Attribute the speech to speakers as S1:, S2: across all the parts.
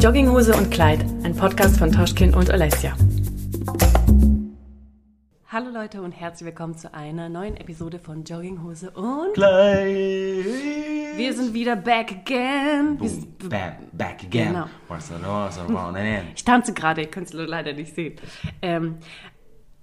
S1: Jogginghose und Kleid, ein Podcast von Toschkin und Alessia. Hallo Leute und herzlich willkommen zu einer neuen Episode von Jogginghose und
S2: Kleid.
S1: wir sind wieder back again. Wir
S2: Boom,
S1: sind-
S2: bam, back again.
S1: Genau. Ich tanze gerade, ihr könnt es leider nicht sehen. Ähm,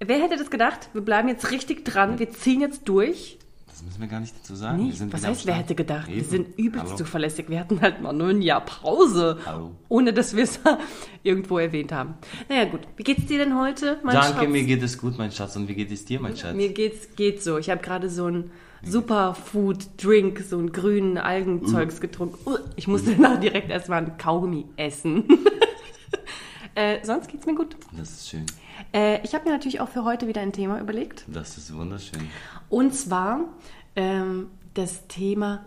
S1: wer hätte das gedacht? Wir bleiben jetzt richtig dran, wir ziehen jetzt durch.
S2: Das müssen wir gar nicht dazu sagen. Wir sind
S1: was heißt, wer hätte gedacht? Wir
S2: Eben.
S1: sind übelst
S2: Hallo.
S1: zuverlässig. Wir hatten halt mal nur ein Jahr Pause,
S2: Hallo.
S1: ohne dass wir es irgendwo erwähnt haben. Naja gut, wie geht's dir denn heute, mein
S2: Danke,
S1: Schatz?
S2: mir geht es gut, mein Schatz. Und wie geht es dir, mein Schatz?
S1: Mir geht's geht so. Ich habe gerade so ein Superfood-Drink, so ein grünen Algenzeugs getrunken. Uh, Ich musste danach direkt erstmal ein Kaugummi essen. äh, sonst geht's mir gut.
S2: Das ist schön.
S1: Äh, ich habe mir natürlich auch für heute wieder ein Thema überlegt.
S2: Das ist wunderschön.
S1: Und zwar ähm, das Thema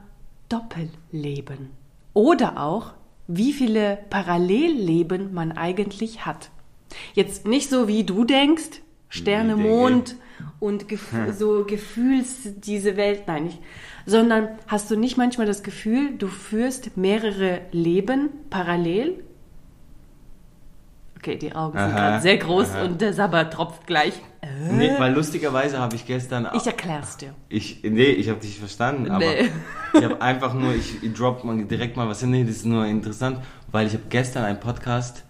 S1: Doppelleben. Oder auch, wie viele Parallelleben man eigentlich hat. Jetzt nicht so, wie du denkst, Sterne. Mond und gef so Gefühls, diese Welt, nein, nicht. Sondern hast du nicht manchmal das Gefühl, du führst mehrere Leben parallel? Okay, die Augen sind
S2: Aha,
S1: gerade sehr groß
S2: aha.
S1: und der Sabber tropft gleich.
S2: Nee, weil lustigerweise habe ich gestern...
S1: Ich erklär's dir.
S2: Ich, nee, ich habe dich verstanden, aber
S1: Nee.
S2: ich habe einfach nur, ich, ich drop mal direkt mal was hin. Nee, das ist nur interessant, weil ich habe gestern einen Podcast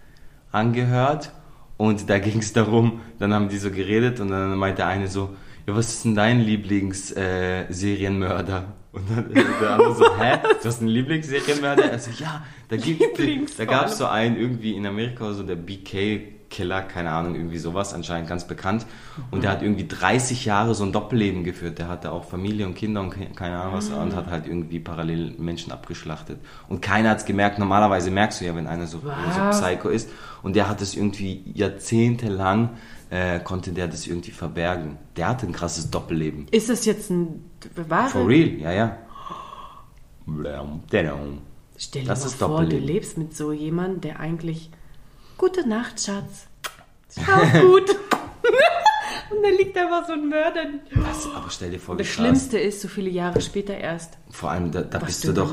S2: angehört und da ging es darum, dann haben die so geredet und dann meinte eine so, ja, was ist denn dein Lieblings-Serienmörder? Äh? Und dann der andere so, hä? Du hast einen Lieblingsserienmörder? Also ja, da gibt da gab es so einen irgendwie in Amerika, so der BK Killer, keine Ahnung, irgendwie sowas, anscheinend ganz bekannt. Und der hat irgendwie 30 Jahre so ein Doppelleben geführt. Der hatte auch Familie und Kinder und ke- keine Ahnung was und hat halt irgendwie parallel Menschen abgeschlachtet. Und keiner hat es gemerkt. Normalerweise merkst du ja, wenn einer so, so? Psycho ist. Und der hat es irgendwie jahrzehntelang, äh, konnte der das irgendwie verbergen. Der hatte ein krasses Doppelleben.
S1: Ist das jetzt ein wahre?
S2: For real, ja, ja.
S1: Stell dir
S2: Das
S1: mal
S2: ist
S1: vor, du lebst mit so jemandem, der eigentlich Gute Nacht, Schatz. Schlaf gut. Und dann liegt einfach so ein Mörder.
S2: Das, aber stell dir vor, wie
S1: Das
S2: krass.
S1: Schlimmste ist, so viele Jahre später erst.
S2: Vor allem, da, da
S1: Was
S2: bist
S1: du
S2: du doch,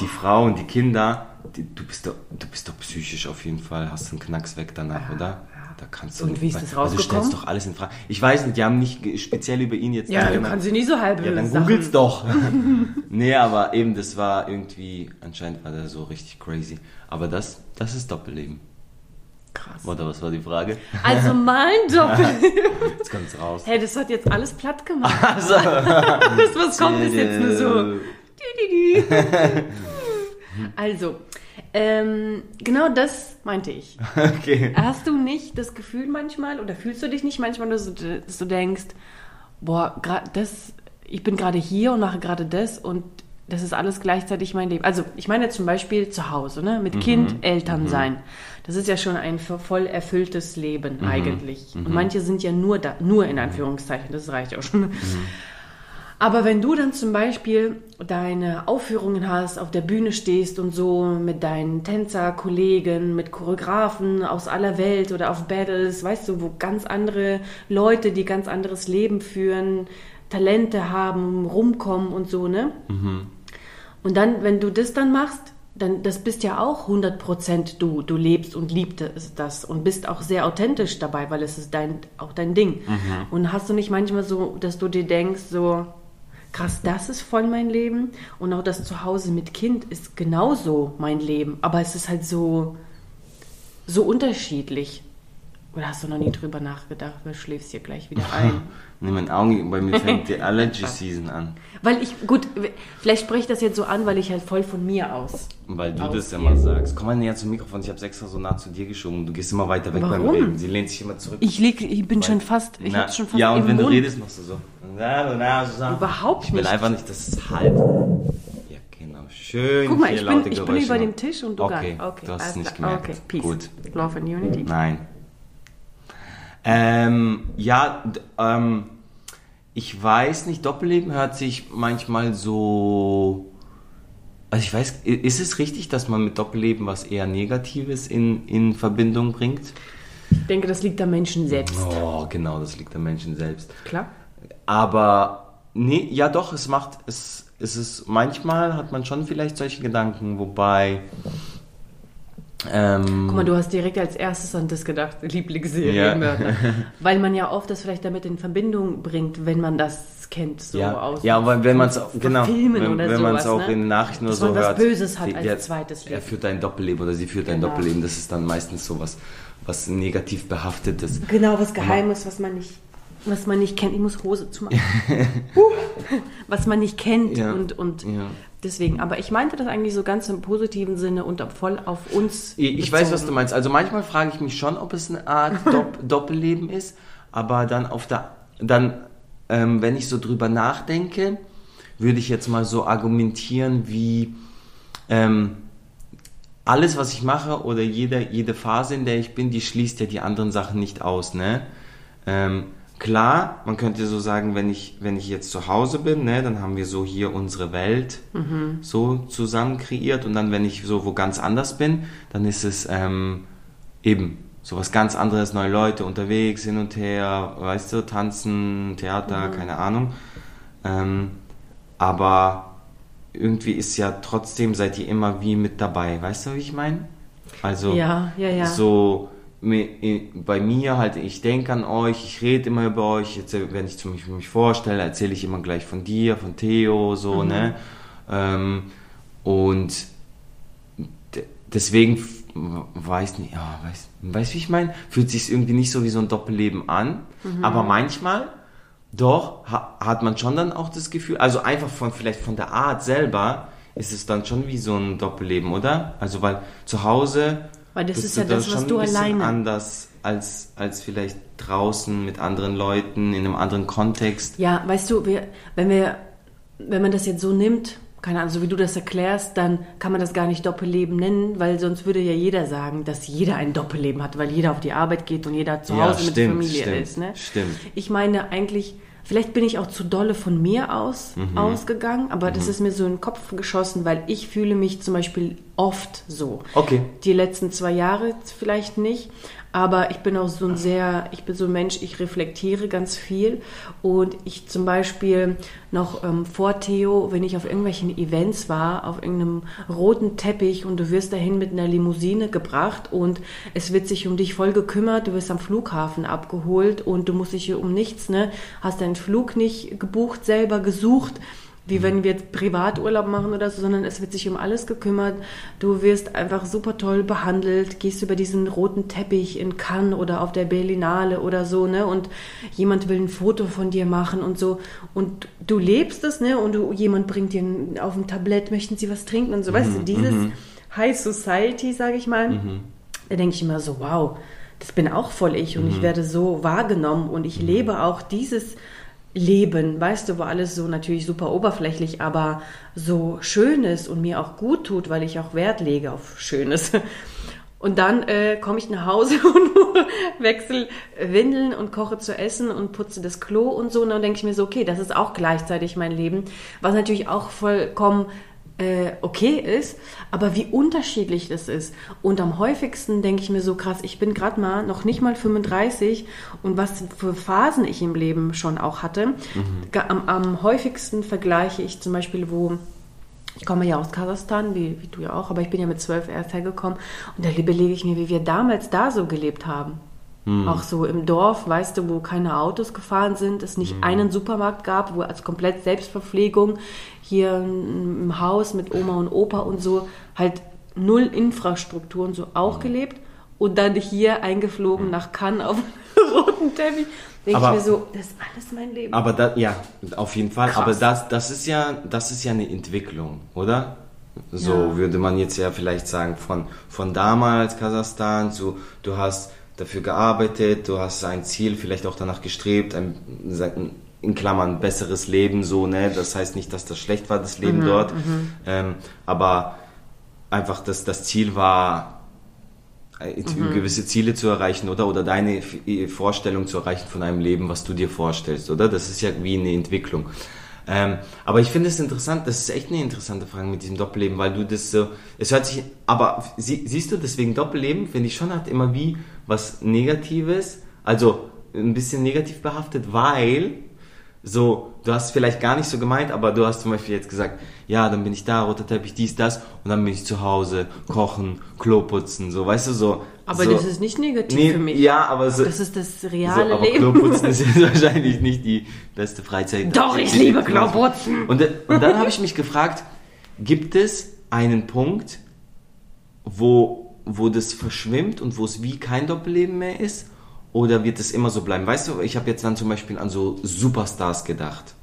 S2: die Frau und die Kinder, die, du, bist doch, du bist doch psychisch auf jeden Fall, hast einen Knacks weg danach, oder? Da kannst du
S1: Und wie ist das
S2: Du
S1: rausgekommen?
S2: stellst doch alles in Frage. Ich weiß nicht, die haben nicht speziell über ihn jetzt...
S1: Ja, du kannst sie nie so halb
S2: Ja, dann googelt's doch. nee, aber eben, das war irgendwie, anscheinend war der so richtig crazy. Aber das, das ist Doppelleben.
S1: Krass.
S2: Oder was war die Frage?
S1: Also mein Doppelleben.
S2: Jetzt kommt's raus.
S1: Hey, das hat jetzt alles platt gemacht.
S2: Also,
S1: Das, was kommt, ist jetzt nur so. Also, ähm, genau das meinte ich.
S2: okay.
S1: Hast du nicht das Gefühl manchmal oder fühlst du dich nicht manchmal, dass du, dass du denkst, boah, grad das, ich bin gerade hier und mache gerade das und das ist alles gleichzeitig mein Leben. Also ich meine zum Beispiel zu Hause, ne? mit Kind, Eltern sein. Das ist ja schon ein vo- voll erfülltes Leben eigentlich. Und manche sind ja nur da, nur in Anführungszeichen, das reicht auch schon. Aber wenn du dann zum Beispiel deine Aufführungen hast, auf der Bühne stehst und so mit deinen Tänzerkollegen, mit Choreografen aus aller Welt oder auf Battles, weißt du, wo ganz andere Leute, die ganz anderes Leben führen, Talente haben, rumkommen und so, ne? Und dann, wenn du das dann machst, dann das bist ja auch 100% du. Du lebst und liebst das und bist auch sehr authentisch dabei, weil es ist dein, auch dein Ding. Und hast du nicht manchmal so, dass du dir denkst, so, krass, das ist voll mein Leben und auch das Zuhause mit Kind ist genauso mein Leben, aber es ist halt so, so unterschiedlich. Oder hast du noch nie drüber nachgedacht? Du schläfst hier gleich wieder ein.
S2: Nee, mein Augen, bei mir fängt die Allergy Season an.
S1: Weil ich, gut, vielleicht spreche ich das jetzt so an, weil ich halt voll von mir aus.
S2: Weil du das immer sagst. Komm mal näher zum Mikrofon, ich hab's extra so nah zu dir geschoben. Du gehst immer weiter weg beim
S1: Warum?
S2: Reden. Sie lehnt sich immer zurück.
S1: Ich, lieg, ich bin schon fast, ich
S2: Na,
S1: hab's schon fast
S2: Ja, und wenn du
S1: Mund.
S2: redest, machst du so.
S1: Überhaupt
S2: Ich will
S1: nicht.
S2: einfach nicht, dass es halt. Ja, genau. Schön.
S1: Guck mal, ich bin, ich bin über dem. Tisch und du gar
S2: okay,
S1: nicht. Okay,
S2: du hast es nicht gemerkt.
S1: Okay, Peace.
S2: Gut.
S1: Love and Unity.
S2: Nein. Ähm, ja, ähm, ich weiß nicht, Doppelleben hört sich manchmal so. Also ich weiß, ist es richtig, dass man mit Doppelleben was eher Negatives in, in Verbindung bringt?
S1: Ich denke, das liegt am Menschen selbst.
S2: Oh, genau, das liegt am Menschen selbst.
S1: Klar.
S2: Aber nee, ja doch, es macht, es, es ist, manchmal hat man schon vielleicht solche Gedanken, wobei Ähm,
S1: Guck mal, du hast direkt als erstes an das gedacht, Lieblingsserie
S2: Ja.
S1: Mörder. Weil man ja oft das vielleicht damit in Verbindung bringt, wenn man das kennt, so
S2: ja,
S1: aus
S2: ja, aber wenn man es genau,
S1: Filmen
S2: wenn,
S1: oder
S2: wenn man es auch
S1: ne?
S2: in den Nachrichten oder so hört.
S1: Böses hat
S2: die-
S1: als
S2: der-
S1: zweites
S2: Er
S1: Leben.
S2: führt ein Doppelleben oder sie führt ein
S1: Genau.
S2: Doppelleben. Das ist dann meistens sowas, was negativ behaftet ist.
S1: Genau, was Geheimes, was man nicht, was man nicht kennt. Ich muss Hose zumachen. Huh. was man nicht kennt
S2: Ja.
S1: und, und
S2: Ja.
S1: deswegen. Aber ich meinte das eigentlich so ganz im positiven Sinne und voll auf uns.
S2: Ich, ich weiß, was du meinst. Also manchmal frage ich mich schon, ob es eine Art Dopp Doppelleben ist, aber dann auf der, dann, ähm, wenn ich so drüber nachdenke, würde ich jetzt mal so argumentieren, wie ähm, alles, was ich mache oder jede, jede Phase, in der ich bin, die schließt ja die anderen Sachen nicht aus, ne? Ähm, klar, man könnte so sagen, wenn ich, wenn ich jetzt zu Hause bin, ne, dann haben wir so hier unsere Welt so zusammen kreiert und dann, wenn ich so wo ganz anders bin, dann ist es ähm, eben so was ganz anderes, neue Leute unterwegs, hin und her, weißt du, tanzen, Theater, keine Ahnung. Ähm, aber irgendwie ist ja trotzdem seid ihr immer wie mit dabei, weißt du, wie ich meine? Also
S1: Ja, ja, ja.
S2: so bei mir halt, ich denke an euch, ich rede immer über euch, jetzt, wenn ich zum Beispiel mich vorstelle, erzähle ich immer gleich von dir, von Theo, so,
S1: Mhm.
S2: ne? Ähm, und deswegen weiß nicht, ja, weiß, weiß wie ich meine, fühlt sich irgendwie nicht so wie so ein Doppelleben an,
S1: Mhm.
S2: aber manchmal doch ha, hat man schon dann auch das Gefühl, also einfach von vielleicht von der Art selber ist es dann schon wie so ein Doppelleben, oder? Also weil zu Hause
S1: Weil das ist ja
S2: da
S1: das, was du
S2: ein bisschen
S1: alleine-
S2: anders als als vielleicht draußen mit anderen Leuten in einem anderen Kontext.
S1: Ja, weißt du, wir, wenn wir, wenn man das jetzt so nimmt, keine Ahnung, so wie du das erklärst, dann kann man das gar nicht Doppelleben nennen, weil sonst würde ja jeder sagen, dass jeder ein Doppelleben hat, weil jeder auf die Arbeit geht und jeder zu
S2: Ja,
S1: Hause mit
S2: stimmt,
S1: Familie
S2: stimmt,
S1: ist. Ne?
S2: stimmt.
S1: Ich meine eigentlich, vielleicht bin ich auch zu dolle von mir aus
S2: Mhm.
S1: ausgegangen, aber das ist mir so in den Kopf geschossen, weil ich fühle mich zum Beispiel oft so.
S2: Okay.
S1: Die letzten zwei Jahre vielleicht nicht, aber ich bin auch so ein sehr, ich bin so ein Mensch, ich reflektiere ganz viel. Und ich zum Beispiel noch ähm, vor Theo, wenn ich auf irgendwelchen Events war, auf irgendeinem roten Teppich und du wirst dahin mit einer Limousine gebracht und es wird sich um dich voll gekümmert, du wirst am Flughafen abgeholt und du musst dich hier um nichts, ne, hast deinen Flug nicht gebucht, selber gesucht, wie wenn wir jetzt Privaturlaub machen oder so, sondern es wird sich um alles gekümmert. Du wirst einfach super toll behandelt, gehst über diesen roten Teppich in Cannes oder auf der Berlinale oder so, ne? Und jemand will ein Foto von dir machen und so. Und du lebst es, ne? Und du, jemand bringt dir auf dem Tablett, möchten sie was trinken und so. Weißt du, dieses High Society, sage ich mal, da denke ich immer so, wow, das bin auch voll ich und ich werde so wahrgenommen und ich lebe auch dieses Leben, weißt du, wo alles so natürlich super oberflächlich, aber so schön ist und mir auch gut tut, weil ich auch Wert lege auf Schönes. Und dann äh, komme ich nach Hause und wechsel Windeln und koche zu essen und putze das Klo und so. Und dann denke ich mir so, okay, das ist auch gleichzeitig mein Leben, was natürlich auch vollkommen äh, okay ist, aber wie unterschiedlich das ist. Und am häufigsten denke ich mir so krass, ich bin gerade mal noch nicht mal 35 und was für Phasen ich im Leben schon auch hatte. Ga- Am, am häufigsten vergleiche ich zum Beispiel, wo ich komme ja aus Kasachstan, wie, wie du ja auch, aber ich bin ja mit zwölf erst hergekommen und da überlege ich mir, wie wir damals da so gelebt haben. Auch so im Dorf, weißt du, wo keine Autos gefahren sind, es nicht einen Supermarkt gab, wo als komplett Selbstverpflegung hier im Haus mit Oma und Opa und so halt null Infrastruktur und so auch gelebt und dann hier eingeflogen nach Cannes auf einem roten Teppich. Denke ich mir so, das ist alles mein Leben.
S2: Aber da, ja, auf jeden Fall.
S1: Krass.
S2: Aber das, das ist ja, das ist ja eine Entwicklung, oder? So
S1: Ja.
S2: würde man jetzt ja vielleicht sagen, von, von damals Kasachstan zu, du hast dafür gearbeitet, du hast ein Ziel, vielleicht auch danach gestrebt, ein, in Klammern, besseres Leben, so, ne? Das heißt nicht, dass das schlecht war, das
S1: Mhm,
S2: Leben dort. Ähm, aber einfach, dass das Ziel war, äh,
S1: Mhm.
S2: gewisse Ziele zu erreichen, oder? Oder deine F- Vorstellung zu erreichen von einem Leben, was du dir vorstellst, oder? Das ist ja wie eine Entwicklung. Ähm, aber ich finde es interessant, das ist echt eine interessante Frage mit diesem Doppelleben, weil du das so, es hört sich, aber sie, siehst du, deswegen Doppelleben, finde ich schon, hat immer wie was Negatives, also ein bisschen negativ behaftet, weil so, du hast vielleicht gar nicht so gemeint, aber du hast zum Beispiel jetzt gesagt, ja, dann bin ich da, roter Teppich, dies, das, und dann bin ich zu Hause, kochen, Klo putzen, so, weißt du, so.
S1: Aber
S2: so,
S1: das ist nicht negativ
S2: nee,
S1: für mich.
S2: Ja, aber so.
S1: Das ist das
S2: so
S1: reale
S2: aber
S1: Leben.
S2: Klo putzen ist jetzt wahrscheinlich nicht die beste Freizeit.
S1: Doch, ich liebe Kloputzen.
S2: Und, und dann habe ich mich gefragt, gibt es einen Punkt, wo, wo das verschwimmt und wo es wie kein Doppelleben mehr ist? Oder wird es immer so bleiben? Weißt du, ich habe jetzt dann zum Beispiel an so Superstars gedacht.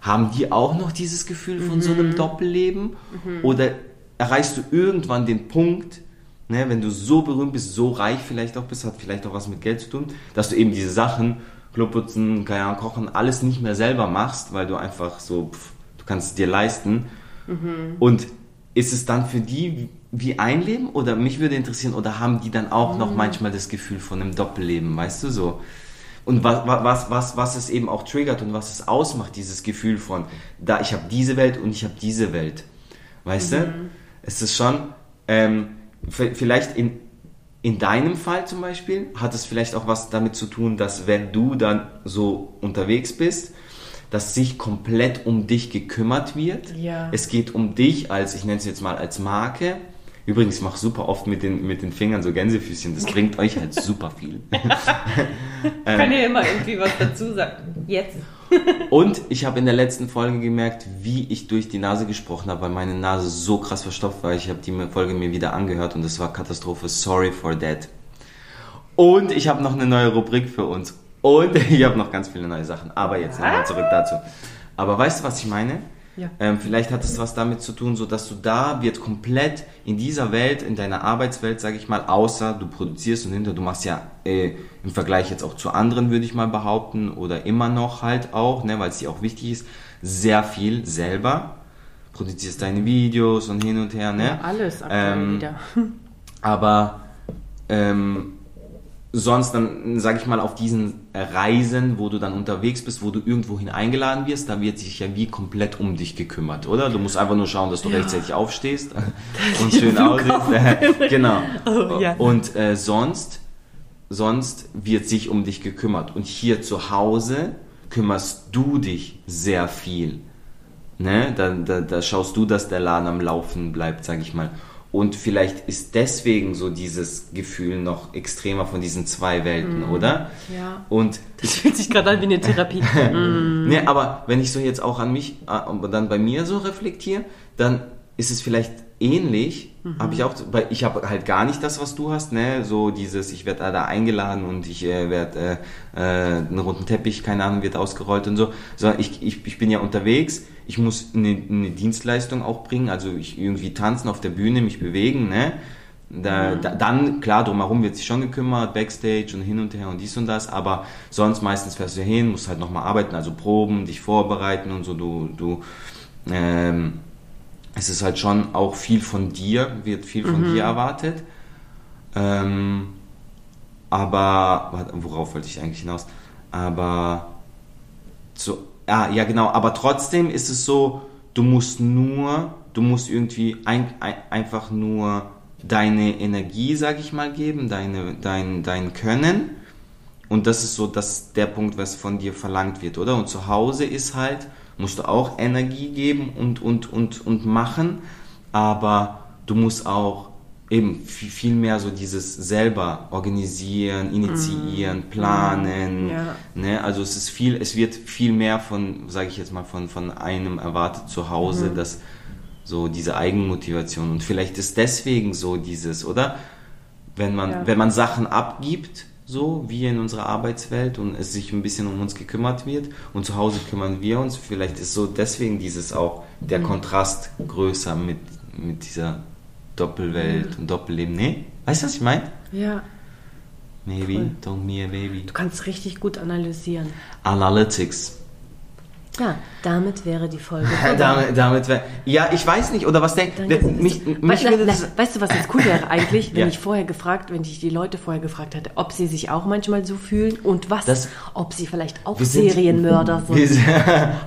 S2: Haben die auch noch dieses Gefühl von so einem Doppelleben? Oder erreichst du irgendwann den Punkt, ne, wenn du so berühmt bist, so reich vielleicht auch bist, hat vielleicht auch was mit Geld zu tun, dass du eben diese Sachen, Kloputzen, Ahnung, Kochen, alles nicht mehr selber machst, weil du einfach so, pff, du kannst es dir leisten. Und ist es dann für die wie ein Leben oder mich würde interessieren, oder haben die dann auch noch manchmal das Gefühl von einem Doppelleben, weißt du so? Und was, was, was, was es eben auch triggert und was es ausmacht, dieses Gefühl von, da ich habe diese Welt und ich habe diese Welt. Weißt du? Es ist schon, ähm, vielleicht in, in deinem Fall zum Beispiel, hat es vielleicht auch was damit zu tun, dass wenn du dann so unterwegs bist, dass sich komplett um dich gekümmert wird.
S1: Ja.
S2: Es geht um dich als, ich nenne es jetzt mal als Marke. Übrigens, ich mache super oft mit den, mit den Fingern so Gänsefüßchen. Das bringt euch halt super viel.
S1: Ich kann ja immer irgendwie was dazu sagen. Jetzt.
S2: Und ich habe in der letzten Folge gemerkt, wie ich durch die Nase gesprochen habe, weil meine Nase so krass verstopft war. Ich habe die Folge mir wieder angehört und das war Katastrophe. Sorry for that. Und ich habe noch eine neue Rubrik für uns. Und ich habe noch ganz viele neue Sachen. Aber jetzt nochmal zurück dazu. Aber weißt du, was ich meine?
S1: Ja.
S2: Ähm, vielleicht hat es was damit zu tun, so dass du da wird komplett in dieser Welt, in deiner Arbeitswelt, sage ich mal, außer du produzierst und hinter, du machst ja äh, im Vergleich jetzt auch zu anderen, würde ich mal behaupten, oder immer noch halt auch, ne, weil es dir auch wichtig ist, sehr viel selber. Produzierst deine Videos und hin und her, ne?
S1: Ja, alles
S2: Ähm,
S1: wieder.
S2: aber ähm, sonst dann, sag ich mal, auf diesen Reisen, wo du dann unterwegs bist, wo du irgendwohin eingeladen wirst, da wird sich ja wie komplett um dich gekümmert, oder? Du musst einfach nur schauen, dass du rechtzeitig aufstehst und schön aussiehst. genau.
S1: Oh, ja.
S2: Und äh, sonst, sonst wird sich um dich gekümmert. Und hier zu Hause kümmerst du dich sehr viel. Ne? Da, da, da schaust du, dass der Laden am Laufen bleibt, sag ich mal. Und vielleicht ist deswegen so dieses Gefühl noch extremer von diesen zwei Welten, oder?
S1: Mhm. Ja.
S2: Und
S1: Das fühlt sich gerade an wie eine Therapie.
S2: Ne, aber wenn ich so jetzt auch an mich, aber dann bei mir so reflektiere, dann ist es vielleicht ähnlich. Habe ich auch, weil ich habe halt gar nicht das, was du hast, ne? So dieses, ich werde da, da eingeladen und ich äh, werde äh, äh, einen roten Teppich, keine Ahnung, wird ausgerollt und so. Sondern ich, ich, ich bin ja unterwegs, ich muss eine, eine Dienstleistung auch bringen, also ich irgendwie tanzen auf der Bühne, mich bewegen, ne? Da, da, dann, klar, drumherum wird sich schon gekümmert, Backstage und hin und her und dies und das, aber sonst meistens fährst du hin, musst halt nochmal arbeiten, also proben, dich vorbereiten und so, du, du, ähm, es ist halt schon auch viel von dir, wird viel von dir erwartet. Ähm, aber, warte, worauf wollte ich eigentlich hinaus? Aber, so, ah, ja genau, aber trotzdem ist es so, du musst nur, du musst irgendwie ein, ein, einfach nur deine Energie, sag ich mal, geben, deine, dein, dein Können. Und das ist so das, der Punkt, was von dir verlangt wird, oder? Und zu Hause ist halt, musst du auch Energie geben und, und, und, und machen, aber du musst auch eben viel, mehr so dieses selber organisieren, initiieren, planen.
S1: Ja.
S2: Ne? Also es ist viel, es wird viel mehr von, sage ich jetzt mal, von, von einem erwartet zu Hause, dass so diese Eigenmotivation und vielleicht ist deswegen so dieses, oder? Wenn man,
S1: Ja.
S2: wenn man Sachen abgibt, so wie in unserer Arbeitswelt und es sich ein bisschen um uns gekümmert wird und zu Hause kümmern wir uns, vielleicht ist so deswegen dieses auch der Kontrast größer mit, mit dieser Doppelwelt und Doppelleben. Nee? Weißt du, was ich meine?
S1: Ja.
S2: Maybe,
S1: Voll.
S2: don't me a baby.
S1: Du kannst richtig gut analysieren.
S2: Analytics.
S1: Ja, damit wäre die Folge.
S2: damit, damit wär, ja, ich weiß nicht, oder was denkt,
S1: Danke.
S2: mich, mich
S1: weißt, na, du, was jetzt cool wäre eigentlich, wenn
S2: Ja.
S1: ich vorher gefragt, wenn ich die Leute vorher gefragt hätte, ob sie sich auch manchmal so fühlen und was,
S2: Das-
S1: ob sie vielleicht auch Serienmörder sind.
S2: sind-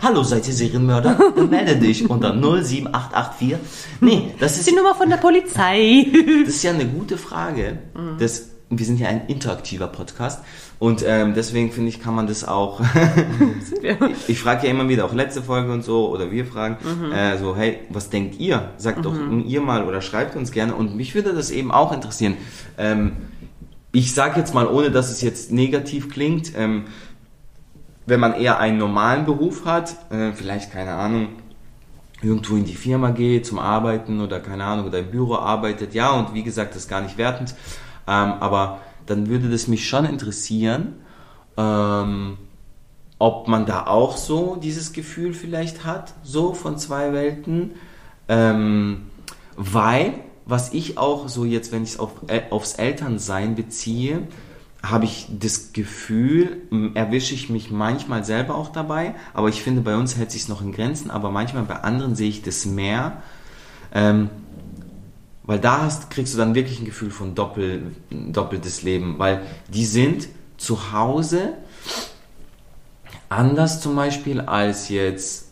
S2: Hallo, seid ihr Serienmörder? Dann melde dich unter 07884. Nee, das
S1: Das ist die Nummer von der Polizei.
S2: das ist ja eine gute Frage. Das, wir sind ja ein interaktiver Podcast. Und ähm, deswegen finde ich, kann man das auch. ich, ich frage ja immer wieder, auch letzte Folge und so, oder wir fragen,
S1: Mhm.
S2: äh, so, hey, was denkt ihr? Sagt doch ihr mal oder schreibt uns gerne. Und mich würde das eben auch interessieren. Ähm, ich sage jetzt mal, ohne dass es jetzt negativ klingt, ähm, wenn man eher einen normalen Beruf hat, äh, vielleicht keine Ahnung, irgendwo in die Firma geht zum Arbeiten oder keine Ahnung, oder im Büro arbeitet, ja, und wie gesagt, das ist gar nicht wertend, ähm, aber dann würde das mich schon interessieren, ähm, ob man da auch so dieses Gefühl vielleicht hat, so von zwei Welten, ähm, weil, was ich auch so jetzt, wenn ich es auf, äh, aufs Elternsein beziehe, habe ich das Gefühl, erwische ich mich manchmal selber auch dabei, aber ich finde, bei uns hält sich noch in Grenzen, aber manchmal bei anderen sehe ich das mehr, ähm, weil da hast, kriegst du dann wirklich ein Gefühl von doppel, doppeltes Leben, weil die sind zu Hause anders zum Beispiel als jetzt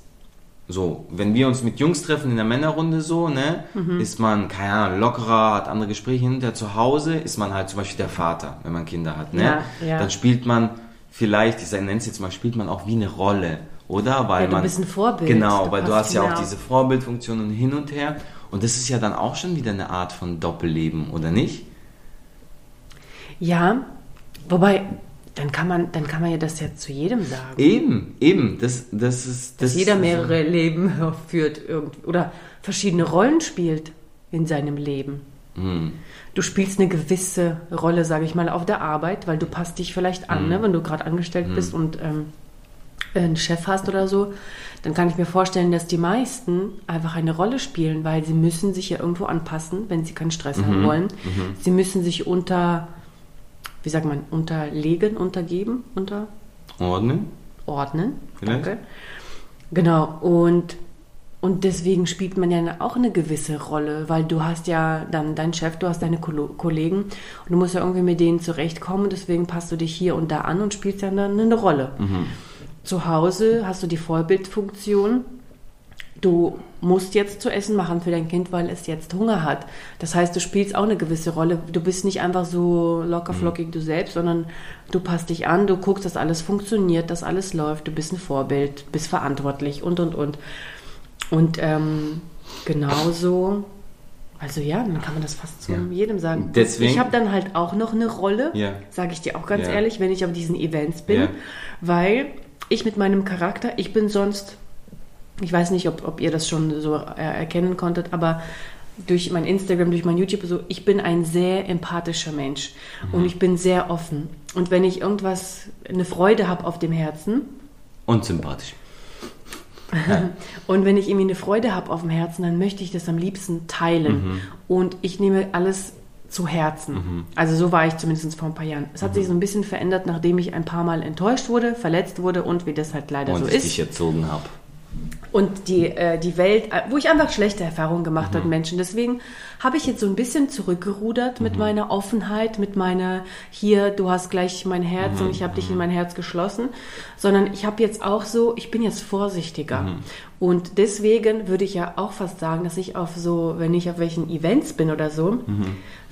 S2: so, wenn wir uns mit Jungs treffen in der Männerrunde so, ne, ist man, keine Ahnung, lockerer, hat andere Gespräche hinter zu Hause, ist man halt zum Beispiel der Vater, wenn man Kinder hat, ne?
S1: Ja, ja.
S2: Dann spielt man vielleicht, ich nenne es jetzt mal, spielt man auch wie eine Rolle, oder? Weil
S1: Ja, du
S2: man,
S1: bist ein Vorbild.
S2: Genau,
S1: Du
S2: weil du hast ja auch
S1: genau.
S2: diese Vorbildfunktion und hin und her. Und das ist ja dann auch schon wieder eine Art von Doppelleben, oder nicht?
S1: Ja, wobei, dann kann man, dann kann man ja das ja zu jedem sagen.
S2: Eben, eben, das, das ist... Das
S1: dass jeder mehrere Leben führt irgend- oder verschiedene Rollen spielt in seinem Leben.
S2: Hm.
S1: Du spielst eine gewisse Rolle, sage ich mal, auf der Arbeit, weil du passt dich vielleicht an, ne? wenn du gerade angestellt bist und ähm, einen Chef hast oder so, dann kann ich mir vorstellen, dass die meisten einfach eine Rolle spielen, weil sie müssen sich ja irgendwo anpassen, wenn sie keinen Stress haben wollen. Sie müssen sich unter, wie sagt man, unterlegen, untergeben, unter
S2: Ordnen?
S1: ordnen.
S2: Vielleicht.
S1: Danke. Genau, und, und deswegen spielt man ja auch eine gewisse Rolle, weil du hast ja dann deinen Chef, du hast deine Kollegen und du musst ja irgendwie mit denen zurechtkommen, deswegen passt du dich hier und da an und spielst ja dann eine Rolle. Zu Hause hast du die Vorbildfunktion. Du musst jetzt zu essen machen für dein Kind, weil es jetzt Hunger hat. Das heißt, du spielst auch eine gewisse Rolle. Du bist nicht einfach so locker flockig du selbst, sondern du passt dich an, du guckst, dass alles funktioniert, dass alles läuft. Du bist ein Vorbild, bist verantwortlich und und und. Und ähm, genauso, also ja, dann kann man das fast zu
S2: Ja.
S1: jedem sagen.
S2: Deswegen-
S1: ich habe dann halt auch noch eine Rolle,
S2: Ja.
S1: sage ich dir auch ganz
S2: Ja.
S1: ehrlich, wenn ich auf diesen Events bin, weil ich mit meinem Charakter, ich bin sonst, ich weiß nicht, ob, ob ihr das schon so äh, erkennen konntet, aber durch mein Instagram, durch mein YouTube, so, ich bin ein sehr empathischer Mensch
S2: Mhm.
S1: und ich bin sehr offen. Und wenn ich irgendwas, eine Freude habe auf dem Herzen,
S2: Und sympathisch.
S1: und wenn ich irgendwie eine Freude habe auf dem Herzen, dann möchte ich das am liebsten teilen. Und ich nehme alles zu Herzen. Also so war ich zumindest vor ein paar Jahren. Es hat sich so ein bisschen verändert, nachdem ich ein paar Mal enttäuscht wurde, verletzt wurde und wie das halt leider
S2: Und
S1: so
S2: ich
S1: ist.
S2: dich erzogen habe.
S1: und die, äh, die Welt, äh, wo ich einfach schlechte Erfahrungen gemacht habe mit Menschen. Deswegen habe ich jetzt so ein bisschen zurückgerudert mit meiner Offenheit, mit meiner hier, du hast gleich mein Herz und ich habe dich in mein Herz geschlossen, sondern ich habe jetzt auch so, ich bin jetzt vorsichtiger. Und deswegen würde ich ja auch fast sagen, dass ich auf so, wenn ich auf welchen Events bin oder so,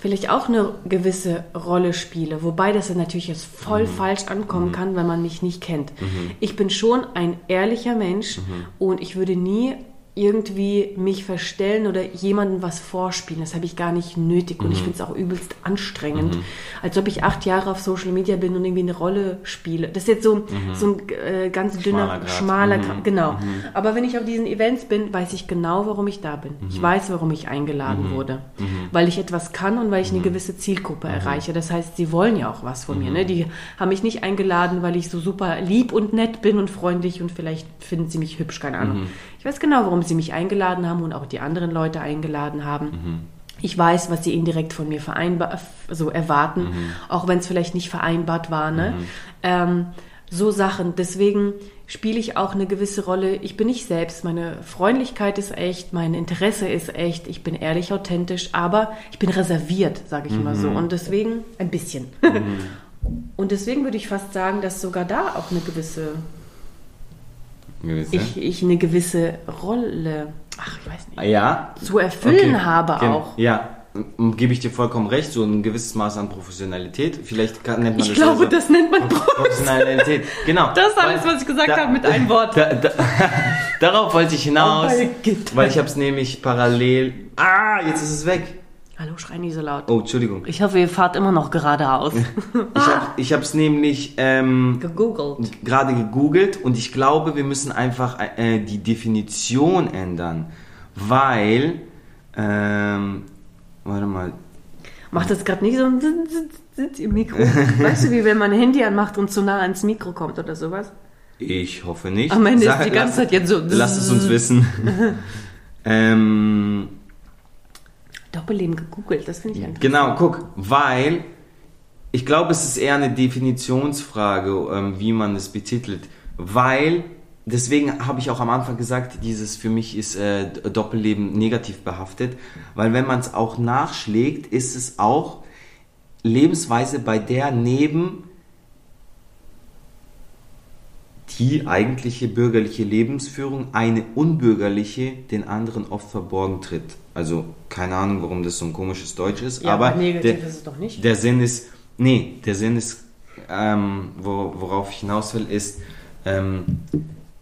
S1: vielleicht auch eine gewisse Rolle spiele. Wobei das dann natürlich jetzt voll falsch ankommen kann, wenn man mich nicht kennt. Ich bin schon ein ehrlicher Mensch und ich würde nie irgendwie mich verstellen oder jemandem was vorspielen. Das habe ich gar nicht nötig und ich finde es auch übelst anstrengend. Als ob ich acht Jahre auf Social Media bin und irgendwie eine Rolle spiele. Das ist jetzt so, so ein äh, ganz dünner,
S2: Schmaler
S1: schmaler
S2: Mhm.
S1: Genau. Aber wenn ich auf diesen Events bin, weiß ich genau, warum ich da bin. Ich weiß, warum ich eingeladen wurde. Weil ich etwas kann und weil ich eine gewisse Zielgruppe erreiche. Das heißt, sie wollen ja auch was von mir. Ne? Die haben mich nicht eingeladen, weil ich so super lieb und nett bin und freundlich und vielleicht finden sie mich hübsch, keine Ahnung. Ich weiß genau, warum sie mich eingeladen haben und auch die anderen Leute eingeladen haben. Ich weiß, was sie indirekt von mir vereinbar so erwarten, auch wenn es vielleicht nicht vereinbart war. Ne? Ähm, so Sachen. Deswegen spiele ich auch eine gewisse Rolle. Ich bin nicht selbst. Meine Freundlichkeit ist echt, mein Interesse ist echt. Ich bin ehrlich, authentisch, aber ich bin reserviert, sage ich immer so. Und deswegen ein bisschen. Und deswegen würde ich fast sagen, dass sogar da auch eine gewisse,
S2: Gewisse?
S1: ich, ich eine gewisse Rolle, ach, ich weiß nicht,
S2: ja.
S1: zu erfüllen
S2: Okay.
S1: habe
S2: Gen-
S1: auch.
S2: Ja. gebe ich dir vollkommen recht, so ein gewisses Maß an Professionalität. Vielleicht kann, nennt man
S1: Ich
S2: das
S1: glaube,
S2: so-
S1: das nennt man Pro.
S2: Professionalität. Genau.
S1: Das ist alles, was ich gesagt
S2: da-
S1: habe, mit einem Wort.
S2: Da, da, darauf wollte ich hinaus,
S1: Oh mein Gott.
S2: weil ich habe es nämlich parallel. Ah, jetzt ist es weg.
S1: Hallo, schrei nicht so laut.
S2: Oh, Entschuldigung.
S1: Ich hoffe, ihr fahrt immer noch geradeaus.
S2: Ich habe es nämlich ähm,
S1: Gegoogelt.
S2: gerade gegoogelt und ich glaube, wir müssen einfach äh, die Definition ändern, weil ähm, warte mal.
S1: Macht das gerade nicht so ein im Mikro? weißt du, wie wenn man ein Handy anmacht und zu nah ans Mikro kommt oder sowas?
S2: Ich hoffe nicht.
S1: Am Ende
S2: Sag-
S1: ist die ganze
S2: lass-
S1: Zeit jetzt so.
S2: Lasst es uns wissen. ähm,
S1: Doppelleben gegoogelt, das finde ich interessant.
S2: Genau, guck, weil ich glaube, es ist eher eine Definitionsfrage, ähm, wie man es betitelt, weil deswegen habe ich auch am Anfang gesagt, dieses für mich ist äh, Doppelleben negativ behaftet, weil wenn man es auch nachschlägt, ist es auch Lebensweise, bei der neben die eigentliche bürgerliche Lebensführung eine unbürgerliche den anderen oft verborgen tritt. Also keine Ahnung, warum das so ein komisches Deutsch ist,
S1: Ja,
S2: aber
S1: negativ
S2: der,
S1: ist es doch nicht.
S2: der Sinn ist, nee, der Sinn ist, ähm, wo, worauf ich hinaus will, ist, ähm,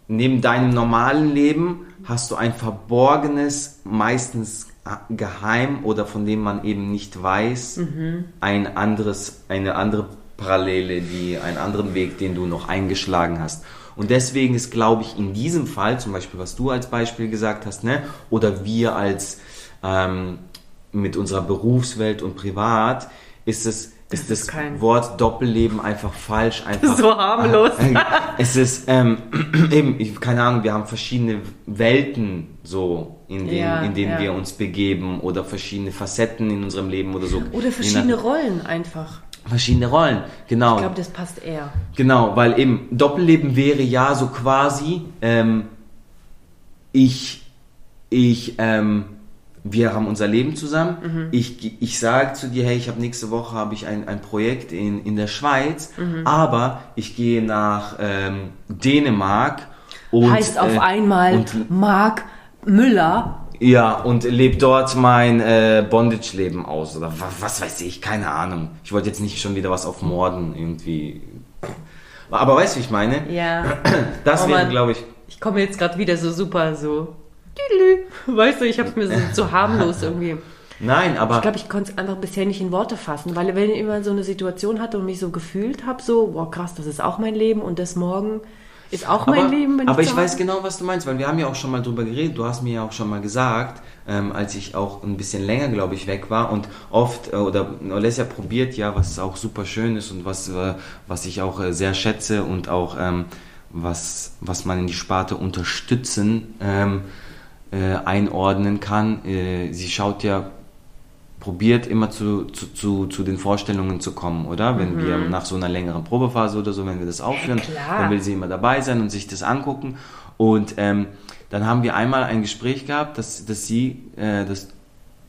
S2: neben deinem normalen Leben hast du ein verborgenes, meistens geheim oder von dem man eben nicht weiß,
S1: Mhm.
S2: ein anderes, eine andere Parallele, die, einen anderen Weg, den du noch eingeschlagen hast. Und deswegen ist, glaube ich, in diesem Fall, zum Beispiel, was du als Beispiel gesagt hast, ne, oder wir als ähm, mit unserer Berufswelt und privat, ist es ist das
S1: ist kein-
S2: Wort Doppelleben einfach falsch, einfach
S1: So harmlos.
S2: es ist ähm, eben, ich, keine Ahnung, wir haben verschiedene Welten so, in denen,
S1: Ja,
S2: in denen
S1: ja.
S2: wir uns begeben oder verschiedene Facetten in unserem Leben oder so.
S1: Oder verschiedene
S2: nach-
S1: Rollen einfach.
S2: verschiedene Rollen, genau.
S1: Ich glaube, das passt eher.
S2: Genau, weil eben Doppelleben wäre ja so quasi, ähm, ich, ich, ähm, wir haben unser Leben zusammen.
S1: Mhm.
S2: Ich, ich sage zu dir, hey, ich habe nächste Woche habe ich ein, ein Projekt in, in der Schweiz,
S1: Mhm.
S2: aber ich gehe nach ähm, Dänemark und
S1: heißt auf
S2: äh,
S1: einmal
S2: und
S1: Marc Müller.
S2: ja, und lebe dort mein äh, Bondage-Leben aus. Oder was, was weiß ich, keine Ahnung. Ich wollte jetzt nicht schon wieder was auf Morden irgendwie. Aber weißt du, wie ich meine?
S1: Ja.
S2: Das
S1: Oh
S2: wäre, glaube ich.
S1: Ich komme jetzt gerade wieder so super so. Weißt du, ich habe es mir so, so harmlos irgendwie.
S2: Nein, aber.
S1: Ich glaube, ich konnte es einfach bisher nicht in Worte fassen, weil wenn ich immer so eine Situation hatte und mich so gefühlt habe, so, boah krass, das ist auch mein Leben und das morgen ist auch mein
S2: aber,
S1: Leben. Wenn
S2: aber
S1: zu
S2: ich weiß genau, was du meinst, weil wir haben ja auch schon mal drüber geredet. Du hast mir ja auch schon mal gesagt, ähm, als ich auch ein bisschen länger, glaube ich, weg war und oft, äh, oder Alessia probiert ja, was auch super schön ist und was, äh, was ich auch äh, sehr schätze und auch ähm, was, was man in die Sparte unterstützen ähm, äh, einordnen kann. Äh, sie schaut ja probiert immer zu, zu, zu, zu den Vorstellungen zu kommen, oder? Wenn wir nach so einer längeren Probephase oder so, wenn wir das aufführen,
S1: klar.
S2: dann will sie immer dabei sein und sich das angucken. Und ähm, dann haben wir einmal ein Gespräch gehabt, dass, dass sie, äh, dass,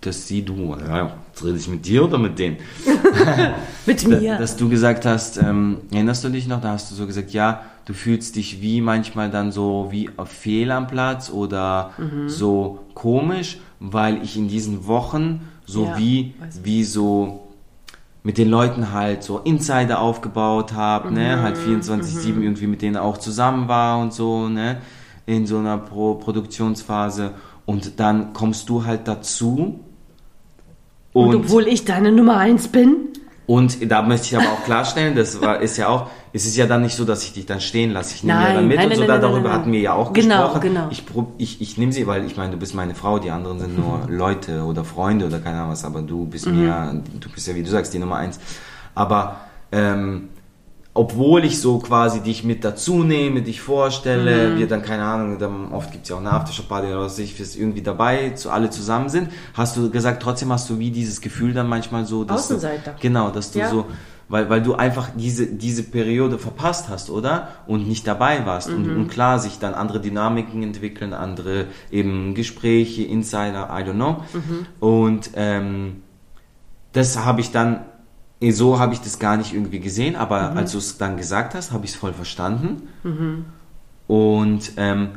S2: dass sie, du, ja, jetzt rede ich mit dir oder mit denen?
S1: Mit mir.
S2: Dass du gesagt hast, ähm, erinnerst du dich noch, da hast du so gesagt, ja, du fühlst dich wie manchmal dann so wie auf fehl am Platz oder
S1: Mhm.
S2: so komisch, weil ich in diesen Wochen so
S1: Ja,
S2: wie, wie so mit den Leuten halt so Insider aufgebaut habe, ne,
S1: Mhm,
S2: halt 24-7 irgendwie mit denen auch zusammen war und so, ne, in so einer Pro Produktionsphase. Und dann kommst du halt dazu
S1: und, obwohl ich deine Nummer eins bin,
S2: und da möchte ich aber auch klarstellen, das war, ist ja auch, es ist ja dann nicht so, dass ich dich dann stehen lasse. Ich nehme ja
S1: Nein,
S2: dann mit
S1: nein,
S2: und so,
S1: nein,
S2: da, darüber hatten wir ja auch
S1: Genau,
S2: gesprochen.
S1: genau.
S2: Ich, ich, ich nehme sie, weil ich meine, du bist meine Frau, die anderen sind nur Leute oder Freunde oder keine Ahnung was, aber du bist
S1: Mhm.
S2: mir, du bist ja, wie du sagst, die Nummer eins. Aber, ähm, obwohl ich so quasi dich mit dazu nehme, dich vorstelle,
S1: Mhm.
S2: wir dann, keine Ahnung, dann oft gibt es ja auch eine Aftershow-Party oder was ich, wir irgendwie dabei, zu, alle zusammen sind, hast du gesagt, trotzdem hast du wie dieses Gefühl dann manchmal so, dass
S1: Außenseiter.
S2: Du, genau, dass du
S1: Ja.
S2: so, weil, weil du einfach diese, diese Periode verpasst hast, oder? Und nicht dabei warst. Und,
S1: Mhm.
S2: und klar, sich dann andere Dynamiken entwickeln, andere eben Gespräche, Insider, I don't know.
S1: Mhm.
S2: Und ähm, das habe ich dann, so habe ich das gar nicht irgendwie gesehen, aber
S1: Mhm.
S2: als du es dann gesagt hast, habe ich es voll verstanden. Und ähm,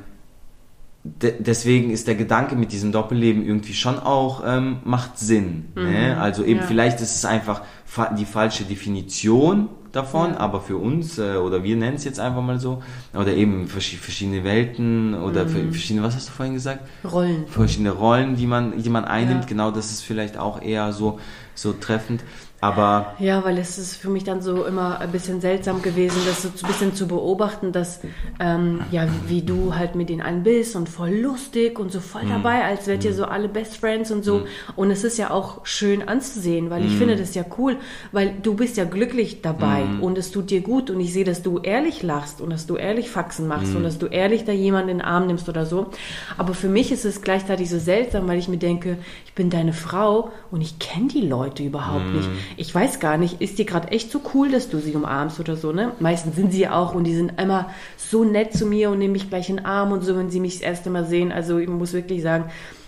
S2: de deswegen ist der Gedanke mit diesem Doppelleben irgendwie schon auch, ähm, macht Sinn. Ne? Also eben
S1: Ja.
S2: vielleicht ist es einfach fa die falsche Definition davon,
S1: Ja.
S2: aber für uns, äh, oder wir nennen es jetzt einfach mal so, oder eben verschi- verschiedene Welten oder
S1: Mhm.
S2: verschiedene, was hast du vorhin gesagt?
S1: Rollen.
S2: verschiedene Rollen, die man, die man einnimmt.
S1: Ja.
S2: Genau, das ist vielleicht auch eher so, so treffend. Aber
S1: Ja, weil es ist für mich dann so immer ein bisschen seltsam gewesen, das so ein bisschen zu beobachten, dass, ähm, ja, wie du halt mit den einen bist und voll lustig und so voll
S2: Mhm.
S1: dabei, als wärt ihr so alle Best Friends und so. Und es ist ja auch schön anzusehen, weil ich
S2: Mhm.
S1: finde das ja cool, weil du bist ja glücklich dabei
S2: Mhm.
S1: und es tut dir gut und ich sehe, dass du ehrlich lachst und dass du ehrlich Faxen machst
S2: Mhm.
S1: und dass du ehrlich da jemanden in den Arm nimmst oder so. Aber für mich ist es gleichzeitig so seltsam, weil ich mir denke, ich bin deine Frau und ich kenne die Leute überhaupt nicht. Ich weiß gar nicht, ist dir gerade echt so cool, dass du sie umarmst oder so, ne? Meistens sind sie ja auch und die sind immer so nett zu mir und nehmen mich gleich in den Arm und so, wenn sie mich das erste Mal sehen. Also ich muss wirklich sagen,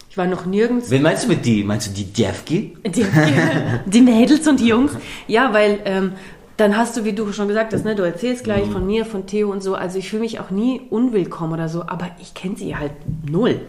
S1: ich war noch nirgends
S2: wen meinst du mit die? Meinst du die Devki?
S1: die, die Mädels und die Jungs. Ja, weil ähm, dann hast du, wie du schon gesagt hast, ne, du erzählst gleich von mir, von Theo und so. Also ich fühle mich auch nie unwillkommen oder so, aber ich kenne sie halt null.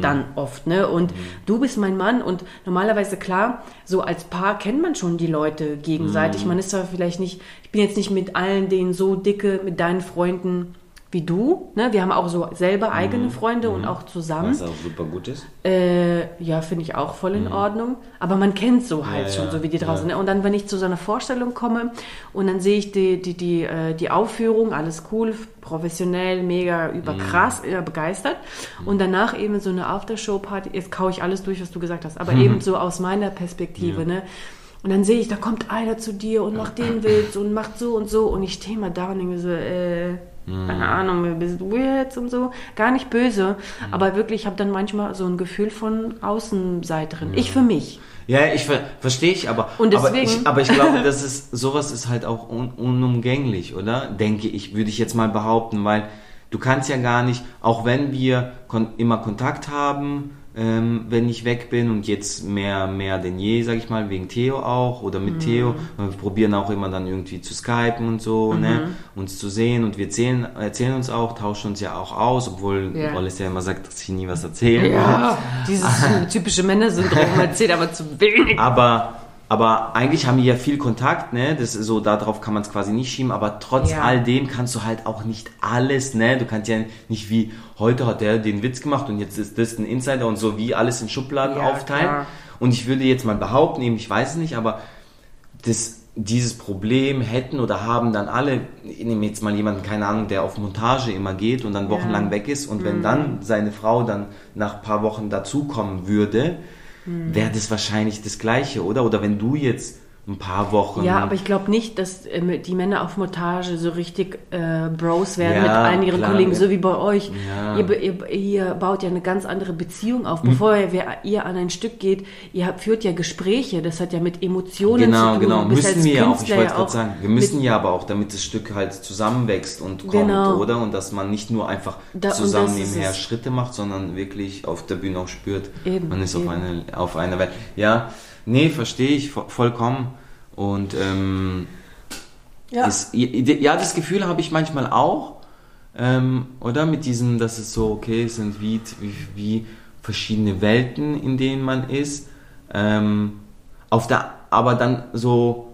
S1: Dann oft, ne? Und du bist mein Mann und normalerweise klar, so als Paar kennt man schon die Leute gegenseitig. Man ist zwar vielleicht nicht, ich bin jetzt nicht mit allen denen so dicke, mit deinen Freunden wie du, ne? Wir haben auch so selber eigene Freunde und auch zusammen.
S2: Was auch super gut ist.
S1: Äh, ja, finde ich auch voll in Ordnung. Aber man kennt so halt
S2: Ja,
S1: schon,
S2: ja,
S1: so wie die draußen.
S2: ja.
S1: Ne? Und dann, wenn ich zu so einer Vorstellung komme und dann sehe ich die, die, die, äh, die Aufführung, alles cool, professionell, mega überkrass,
S2: Mhm.
S1: begeistert. Und danach eben so eine Aftershow-Party, jetzt kaue ich alles durch, was du gesagt hast, aber
S2: Mhm.
S1: eben so aus meiner Perspektive, ne? Und dann sehe ich, da kommt einer zu dir und macht den Witz und macht so und so. Und ich stehe mal da und denke so, äh,
S2: Mhm.
S1: Keine Ahnung, wer bist du jetzt und so. Gar nicht böse,
S2: Mhm.
S1: aber wirklich, ich habe dann manchmal so ein Gefühl von Außenseiterin. Ich für mich.
S2: Ja, ich ver verstehe ich, aber,
S1: Und
S2: aber
S1: deswegen-
S2: ich, aber ich glaube, das ist, sowas ist halt auch un unumgänglich, oder? Denke ich, würde ich jetzt mal behaupten, weil du kannst ja gar nicht, auch wenn wir kon immer Kontakt haben, ähm, wenn ich weg bin und jetzt mehr, mehr denn je, sag ich mal, wegen Theo auch oder mit Theo. Wir probieren auch immer dann irgendwie zu skypen und so, ne, uns zu sehen und wir erzählen, erzählen uns auch, tauschen uns ja auch aus, obwohl
S1: Ja.
S2: Wallace ja immer sagt, dass ich nie was erzähle.
S1: Ja, dieses typische Männersyndrom, erzählt aber zu wenig.
S2: Aber, aber eigentlich haben die ja viel Kontakt, ne? Das so, darauf kann man es quasi nicht schieben, aber trotz
S1: Ja.
S2: all dem kannst du halt auch nicht alles, ne? Du kannst ja nicht wie, heute hat der den Witz gemacht und jetzt ist das ein Insider und so wie alles in Schubladen
S1: Ja,
S2: aufteilen.
S1: klar.
S2: Und ich würde jetzt mal behaupten, eben, ich weiß es nicht, aber das, dieses Problem hätten oder haben dann alle, ich nehme jetzt mal jemanden, keine Ahnung, der auf Montage immer geht und dann wochenlang weg ist und
S1: Mhm.
S2: wenn dann seine Frau dann nach ein paar Wochen dazukommen würde,
S1: Mhm.
S2: wäre das wahrscheinlich das Gleiche, oder? Oder wenn du jetzt ein paar Wochen...
S1: Ja, aber ich glaube nicht, dass ähm, die Männer auf Montage so richtig äh, Bros werden
S2: Ja,
S1: mit allen ihren
S2: klar.
S1: Kollegen, so wie bei euch.
S2: Ja.
S1: Ihr, ihr, ihr baut ja eine ganz andere Beziehung auf. Bevor ihr, wer- ihr an ein Stück geht, ihr habt, führt ja Gespräche, das hat ja mit Emotionen
S2: Genau,
S1: zu tun.
S2: genau.
S1: Bist
S2: Müssen wir ja auch, ich wollte gerade sagen, wir müssen ja aber auch, damit das Stück halt zusammenwächst und kommt,
S1: Genau.
S2: oder? Und dass man nicht nur einfach
S1: Da-
S2: zusammen nebenher. Schritte macht, sondern wirklich auf der Bühne auch spürt,
S1: Eben,
S2: man ist auf,
S1: eben.
S2: eine, auf einer Welt. Ja, nee, verstehe ich vo- vollkommen. Und ähm,
S1: Ja.
S2: ist, ja, das Gefühl habe ich manchmal auch, ähm, oder? Mit diesem, dass es so, okay, es sind wie, wie, wie verschiedene Welten, in denen man ist. Ähm, auf der, aber dann so,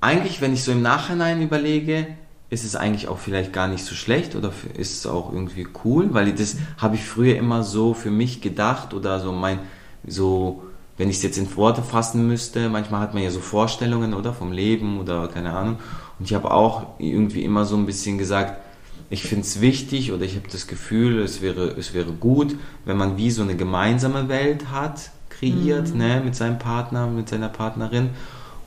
S2: eigentlich, wenn ich so im Nachhinein überlege, ist es eigentlich auch vielleicht gar nicht so schlecht oder ist es auch irgendwie cool, weil das habe ich früher immer so für mich gedacht oder so mein, so, wenn ich es jetzt in Worte fassen müsste, manchmal hat man ja so Vorstellungen oder vom Leben oder keine Ahnung und ich habe auch irgendwie immer so ein bisschen gesagt, ich finde es wichtig oder ich habe das Gefühl, es wäre, es wäre gut, wenn man wie so eine gemeinsame Welt hat, kreiert, ne, mit seinem Partner, mit seiner Partnerin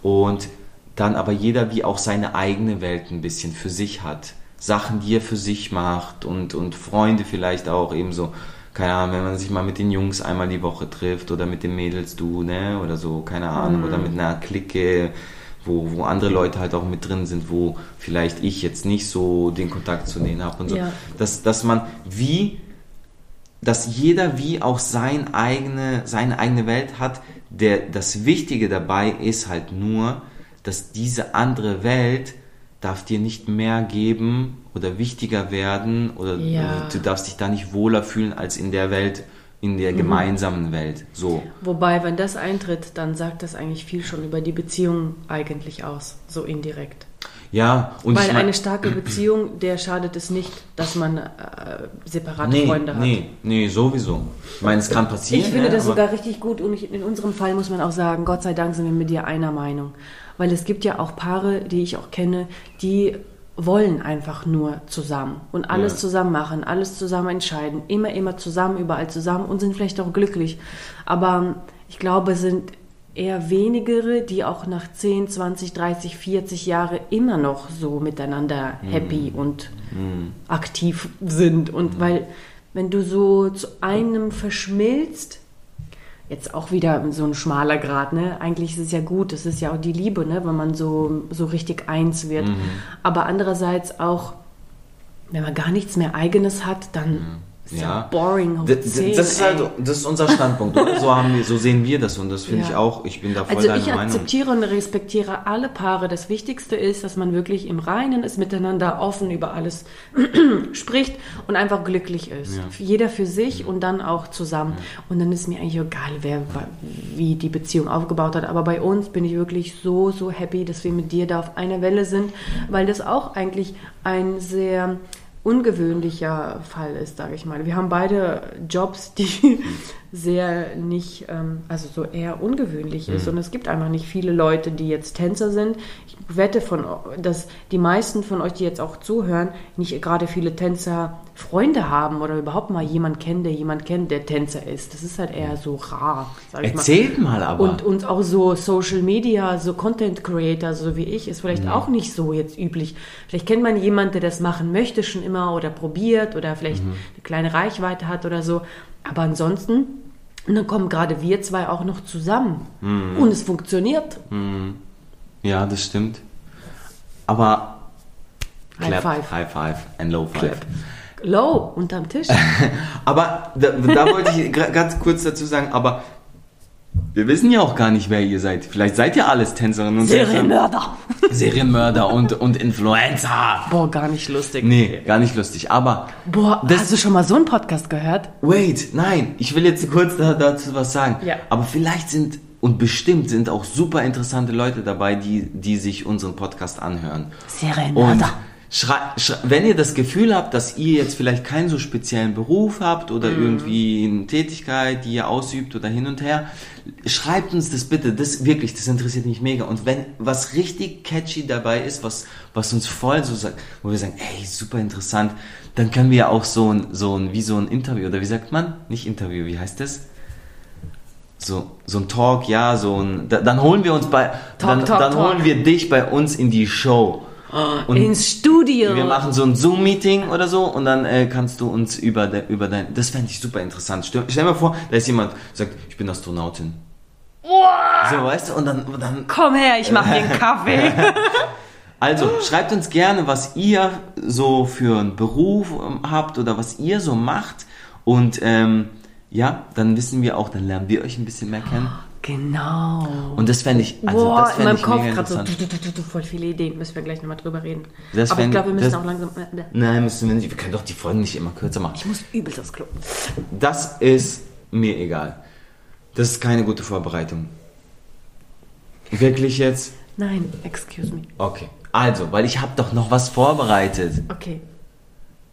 S2: und dann aber jeder wie auch seine eigene Welt ein bisschen für sich hat. Sachen, die er für sich macht und, und Freunde vielleicht auch ebenso. Keine Ahnung, wenn man sich mal mit den Jungs einmal die Woche trifft oder mit den Mädels du, ne, oder so, keine Ahnung, oder mit einer Clique, wo, wo andere Leute halt auch mit drin sind, wo vielleicht ich jetzt nicht so den Kontakt zu denen habe und so.
S1: Ja.
S2: Dass, dass man wie dass jeder wie auch sein eigene, seine eigene Welt hat. Der, das Wichtige dabei ist halt nur, dass diese andere Welt darf dir nicht mehr geben oder wichtiger werden oder
S1: Ja.
S2: du darfst dich da nicht wohler fühlen als in der Welt, in der gemeinsamen Welt. So.
S1: Wobei, wenn das eintritt, dann sagt das eigentlich viel schon über die Beziehung eigentlich aus, so indirekt.
S2: Ja, und
S1: Weil
S2: ich mein-
S1: eine starke Beziehung, der schadet es nicht, dass man äh, separate
S2: nee,
S1: Freunde hat.
S2: nee, nee, sowieso. Ich meine, es kann passieren.
S1: Ich finde
S2: ne,
S1: das sogar richtig gut und ich, in unserem Fall muss man auch sagen, Gott sei Dank sind wir mit dir einer Meinung. Weil es gibt ja auch Paare, die ich auch kenne, die wollen einfach nur zusammen und alles
S2: Ja.
S1: zusammen machen, alles zusammen entscheiden, immer, immer zusammen, überall zusammen und sind vielleicht auch glücklich. Aber ähm, ich glaube, es sind eher wenigere, die auch nach 10, 20, 30, 40 Jahre immer noch so miteinander happy und aktiv sind. Und weil, wenn du so zu einem verschmilzt, jetzt auch wieder so ein schmaler Grad, ne? Eigentlich ist es ja gut, das ist ja auch die Liebe, ne? Wenn man so, so richtig eins wird. Aber andererseits auch, wenn man gar nichts mehr Eigenes hat, dann ist ja,
S2: Ja.
S1: boring hoch
S2: D- d-
S1: 10,
S2: das ist halt, das ist unser Standpunkt, oder? So haben wir, so sehen wir das und das finde
S1: Ja.
S2: ich auch. Ich bin da voll
S1: Also
S2: deiner
S1: ich
S2: Meinung.
S1: akzeptiere und respektiere alle Paare. Das Wichtigste ist, dass man wirklich im Reinen ist, miteinander offen über alles spricht und einfach glücklich ist.
S2: Ja.
S1: Jeder für sich und dann auch zusammen. Und dann ist mir eigentlich egal, wer wie die Beziehung aufgebaut hat. Aber bei uns bin ich wirklich so, so happy, dass wir mit dir da auf einer Welle sind, weil das auch eigentlich ein sehr ungewöhnlicher Fall ist, sage ich mal. Wir haben beide Jobs, die sehr nicht, ähm, also so eher ungewöhnlich ist. Und es gibt einfach nicht viele Leute, die jetzt Tänzer sind. Ich wette, von, dass die meisten von euch, die jetzt auch zuhören, nicht gerade viele Tänzer Freunde haben oder überhaupt mal jemand kennen, der jemand kennt, der Tänzer ist. Das ist halt eher so rar, sag ich mal.
S2: Erzählt mal aber.
S1: Und, und auch so Social Media, so Content Creator, so wie ich, ist
S2: Mhm.
S1: vielleicht auch nicht so jetzt üblich. Vielleicht kennt man jemanden, der das machen möchte schon immer oder probiert oder vielleicht
S2: Mhm.
S1: eine kleine Reichweite hat oder so. Aber ansonsten, dann kommen gerade wir zwei auch noch zusammen.
S2: Mhm.
S1: Und es funktioniert.
S2: ja, das stimmt. Aber
S1: High
S2: clap,
S1: five.
S2: High five and low five.
S1: Clap. Low, unterm Tisch.
S2: Aber da, da wollte ich ganz kurz dazu sagen, aber wir wissen ja auch gar nicht, wer ihr seid. Vielleicht seid ihr alles Tänzerinnen und Tänzer.
S1: Serienmörder.
S2: Serienmörder und, und Influencer.
S1: Boah, gar nicht lustig.
S2: Nee, gar nicht lustig. Aber
S1: Boah,
S2: Das-
S1: hast du schon mal so einen Podcast gehört?
S2: Wait, nein, ich will jetzt kurz da, dazu was sagen.
S1: Ja.
S2: Aber vielleicht sind und bestimmt sind auch super interessante Leute dabei, die, die sich unseren Podcast anhören. Und
S1: Serienmörder.
S2: schrei, wenn ihr das Gefühl habt, dass ihr jetzt vielleicht keinen so speziellen Beruf habt oder
S1: Mhm.
S2: irgendwie eine Tätigkeit, die ihr ausübt oder hin und her, schreibt uns das bitte. Das wirklich, das interessiert mich mega. Und wenn was richtig catchy dabei ist, was, was uns voll so sagt, wo wir sagen, ey, super interessant, dann können wir ja auch so ein, so ein, wie so ein Interview, oder wie sagt man? Nicht Interview, wie heißt das? So, so ein Talk, ja, so ein, da, dann holen wir uns bei,
S1: Talk,
S2: dann,
S1: talk,
S2: dann
S1: talk.
S2: holen wir dich bei uns in die Show. Und
S1: Ins Studio.
S2: wir machen so ein Zoom-Meeting oder so und dann äh, kannst du uns über, de, über dein, das fände ich super interessant. Stell, stell dir mal vor, da ist jemand, sagt, ich bin Astronautin. So, weißt du, und dann, und dann
S1: Komm her, ich mach dir einen Kaffee.
S2: Also, schreibt uns gerne, was ihr so für einen Beruf ähm, habt oder was ihr so macht. Und ähm, ja, dann wissen wir auch, dann lernen wir euch ein bisschen mehr kennen.
S1: Genau.
S2: Und das fände ich, also
S1: Boah,
S2: das
S1: in
S2: fände
S1: meinem
S2: ich
S1: Kopf
S2: mega
S1: gerade so du, du, du, du, voll viele Ideen. Müssen wir gleich nochmal drüber reden.
S2: Das
S1: Aber ich
S2: fänd-
S1: glaube, wir müssen
S2: das-
S1: auch langsam. äh,
S2: Nein, müssen wir nicht. Wir können doch die Folgen nicht immer kürzer machen.
S1: Ich muss übelst aufs Klo.
S2: Das ist mir egal. Das ist keine gute Vorbereitung. Wirklich jetzt?
S1: Nein, excuse me.
S2: Okay. Also, weil ich habe doch noch was vorbereitet.
S1: Okay.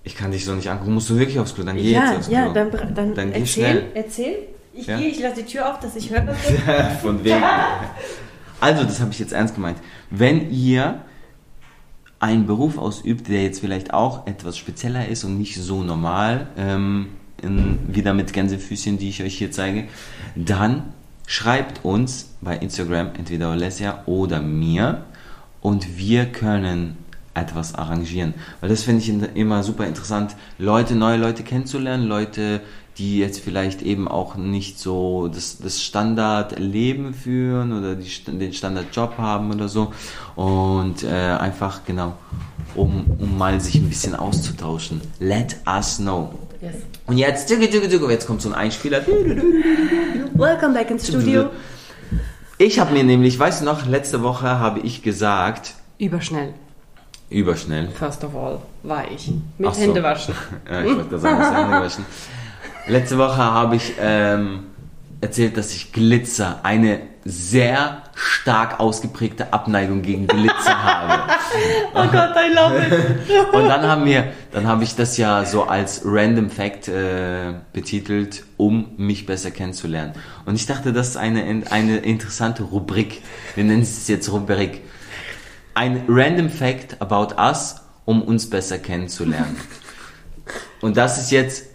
S2: Ich kann dich so nicht angucken. Musst du wirklich aufs Klo? Dann geh
S1: ja,
S2: jetzt aufs Klo.
S1: ja, dann, dann,
S2: Dann geh
S1: erzähl,
S2: schnell.
S1: erzähl. Ich
S2: Ja.
S1: gehe, ich lasse die Tür auf, dass ich höre.
S2: Von wegen. Also, das habe ich jetzt ernst gemeint. Wenn ihr einen Beruf ausübt, der jetzt vielleicht auch etwas spezieller ist und nicht so normal, ähm, in, wieder mit Gänsefüßchen, die ich euch hier zeige, dann schreibt uns bei Instagram entweder Alessia oder mir und wir können etwas arrangieren. Weil das finde ich immer super interessant, Leute, neue Leute kennenzulernen, Leute, die jetzt vielleicht eben auch nicht so das, das Standardleben führen oder die, den Standardjob haben oder so. Und äh, einfach, genau, um, um mal sich ein bisschen auszutauschen. Let us know.
S1: Yes.
S2: Und jetzt, jetzt kommt so ein Einspieler.
S1: Welcome back ins Studio.
S2: Ich habe mir nämlich, weißt du noch, letzte Woche habe ich gesagt,
S1: Überschnell.
S2: Überschnell.
S1: First of all, war ich. Mit
S2: Ach so.
S1: Händewaschen.
S2: Ja, ich wollte sagen, das Hände waschen. Letzte Woche habe ich ähm, erzählt, dass ich Glitzer, eine sehr stark ausgeprägte Abneigung gegen Glitzer habe.
S1: Oh Gott, I love it.
S2: Und dann haben wir, dann habe ich das ja so als Random Fact äh, betitelt, um mich besser kennenzulernen. Und ich dachte, das ist eine, eine interessante Rubrik. Wir nennen es jetzt Rubrik. Ein Random Fact about us, um uns besser kennenzulernen. Und das ist jetzt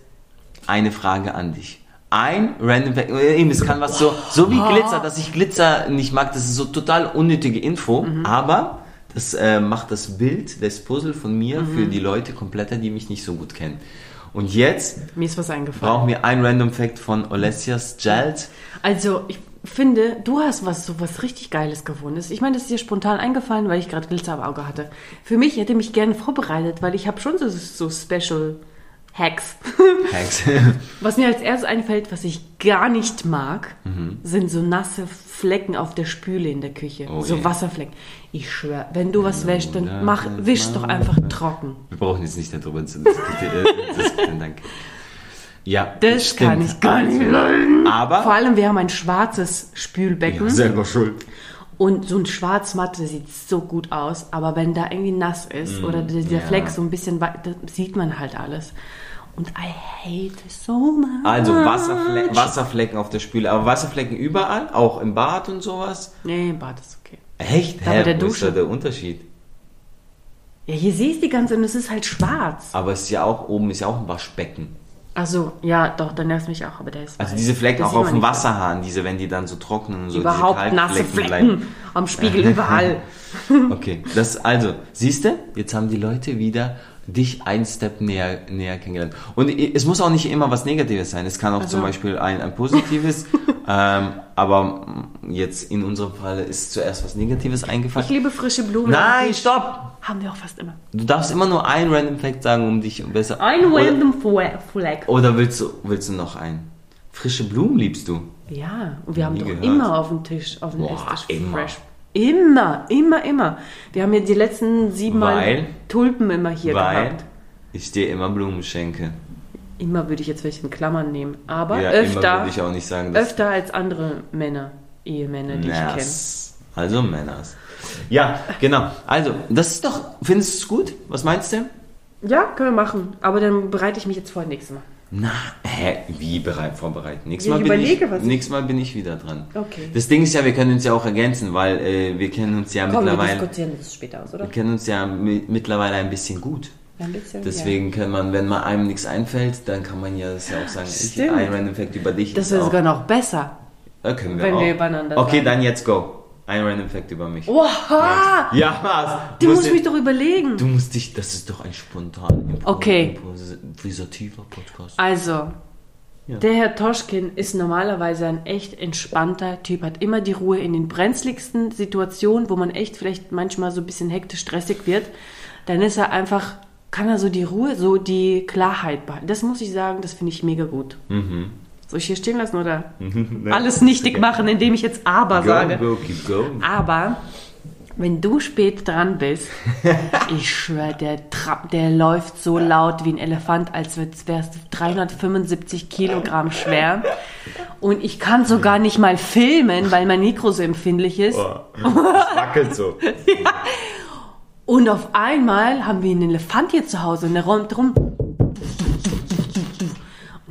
S2: eine Frage an dich. Ein Random Fact, äh, eben, es kann was so, so wie Glitzer, dass ich Glitzer nicht mag, das ist so total unnötige Info, aber das äh, macht das Bild, das Puzzle von mir für die Leute kompletter, die mich nicht so gut kennen. Und jetzt
S1: Mir ist was eingefallen.
S2: brauchen wir ein Random Fact von Olesias Jalt.
S1: Also, ich finde, du hast was so was richtig Geiles gefunden. Ich meine, das ist dir spontan eingefallen, weil ich gerade Glitzer am Auge hatte. Für mich hätte mich gerne vorbereitet, weil ich habe schon so, so Special Hacks.
S2: Hacks.
S1: Was mir als erstes einfällt, was ich gar nicht mag, sind so nasse Flecken auf der Spüle in der Küche.
S2: Oh
S1: so
S2: je.
S1: Wasserflecken. Ich schwöre, wenn du was wäschst, dann mach, wisch doch einfach trocken.
S2: Wir brauchen jetzt nicht darüber zu diskutieren. diskutieren, danke. Ja,
S1: Das
S2: stimmt.
S1: kann ich gar nicht leiden. Vor
S2: Aber
S1: allem, wir haben ein schwarzes Spülbecken.
S2: ja, selber schuld.
S1: Und so ein Schwarzmatte sieht so gut aus, aber wenn da irgendwie nass ist oder dieser
S2: ja.
S1: Fleck so ein bisschen weit, das sieht man halt alles. Und I hate it so much.
S2: Also Wasserfle Wasserflecken auf der Spüle, aber Wasserflecken überall, auch im Bad und sowas.
S1: Nee, im Bad ist okay.
S2: Echt?
S1: Da
S2: Hä,
S1: der
S2: wo ist da
S1: Dusche.
S2: der Unterschied?
S1: Ja, hier siehst du die ganze und es ist halt schwarz.
S2: Aber es ist ja auch oben ist ja auch ein Waschbecken.
S1: Also ja, doch, dann nervt mich auch, aber der ist
S2: Also
S1: weiß.
S2: diese Flecken
S1: Das
S2: auch auf dem Wasserhahn, diese, wenn die dann so trocknen und
S1: so. Überhaupt nasse Flecken am Spiegel überall.
S2: bleiben. Okay, das also, siehst du, jetzt haben die Leute wieder dich ein Step näher, näher kennengelernt. Und es muss auch nicht immer was Negatives sein. Es kann auch
S1: Also-
S2: zum Beispiel ein, ein positives, ähm, aber jetzt in unserem Fall ist zuerst was Negatives
S1: Ich
S2: eingefallen.
S1: liebe frische Blumen.
S2: Nein, stopp!
S1: Haben wir auch fast immer.
S2: Du darfst immer nur ein Random Fact sagen, um dich besser.
S1: Ein
S2: oder,
S1: random Fleck.
S2: oder willst du, willst du noch einen? Frische Blumen liebst du?
S1: Ja, und wir haben doch
S2: gehört.
S1: immer auf dem Tisch, auf dem
S2: Boah,
S1: Esstisch
S2: immer.
S1: fresh. Immer, immer, immer. Wir haben ja die letzten sieben Mal
S2: Weil?
S1: Tulpen immer hier
S2: Weil
S1: gehabt.
S2: ich dir immer Blumen schenke.
S1: Immer würde ich jetzt welche in Klammern nehmen, aber
S2: Ja,
S1: öfter,
S2: würde ich auch nicht sagen,
S1: öfter als andere Männer, Ehemänner, die ich kenne.
S2: Also Männers. Ja, genau. Also, das ist doch, findest du es gut? Was meinst du?
S1: Ja, können wir machen. Aber dann bereite ich mich jetzt vor nächstes Mal.
S2: Na, hä, wie bereit vorbereiten? Nächstes
S1: Ja,
S2: Mal,
S1: ich
S2: bin
S1: überlege,
S2: ich,
S1: was ich-
S2: nächstes Mal bin ich wieder dran.
S1: Okay.
S2: Das Ding ist ja, wir können uns ja auch ergänzen, weil äh, wir kennen uns ja
S1: Komm, wir
S2: mittlerweile,
S1: diskutieren das später aus, oder?
S2: wir kennen uns ja mi mittlerweile ein bisschen gut.
S1: Ein bisschen,
S2: Deswegen kann man, wenn man einem nichts einfällt, dann kann man ja das ja auch sagen, ich
S1: Stimmt.
S2: ein Random Fact über dich.
S1: Ja. Das
S2: ist
S1: sogar noch besser.
S2: äh, können wir
S1: wenn
S2: auch.
S1: wir übereinander
S2: Okay,
S1: sagen.
S2: dann jetzt go. Ein Random Fact über mich.
S1: Oha!
S2: Ja, was?
S1: Du
S2: Musst
S1: musst mich doch überlegen.
S2: Du musst dich, das ist doch ein spontan impro-
S1: Okay.
S2: improvisativer Podcast.
S1: Also,
S2: Ja.
S1: der Herr Toschkin ist normalerweise ein echt entspannter Typ, hat immer die Ruhe in den brenzligsten Situationen, wo man echt vielleicht manchmal so ein bisschen hektisch stressig wird. Dann ist er einfach, kann er so die Ruhe, so die Klarheit behalten. Das muss ich sagen, das finde ich mega gut.
S2: Mhm.
S1: Soll ich hier stehen lassen oder alles nichtig machen, indem ich jetzt aber
S2: Go,
S1: sage?
S2: go, keep going.
S1: Aber wenn du spät dran bist, ich schwöre, der, Tra der läuft so laut wie ein Elefant, als wärst du 375 Kilogramm schwer. Und ich kann sogar nicht mal filmen, weil mein Mikro so empfindlich ist.
S2: Es wackelt so.
S1: Und auf einmal haben wir einen Elefant hier zu Hause und der räumt rum.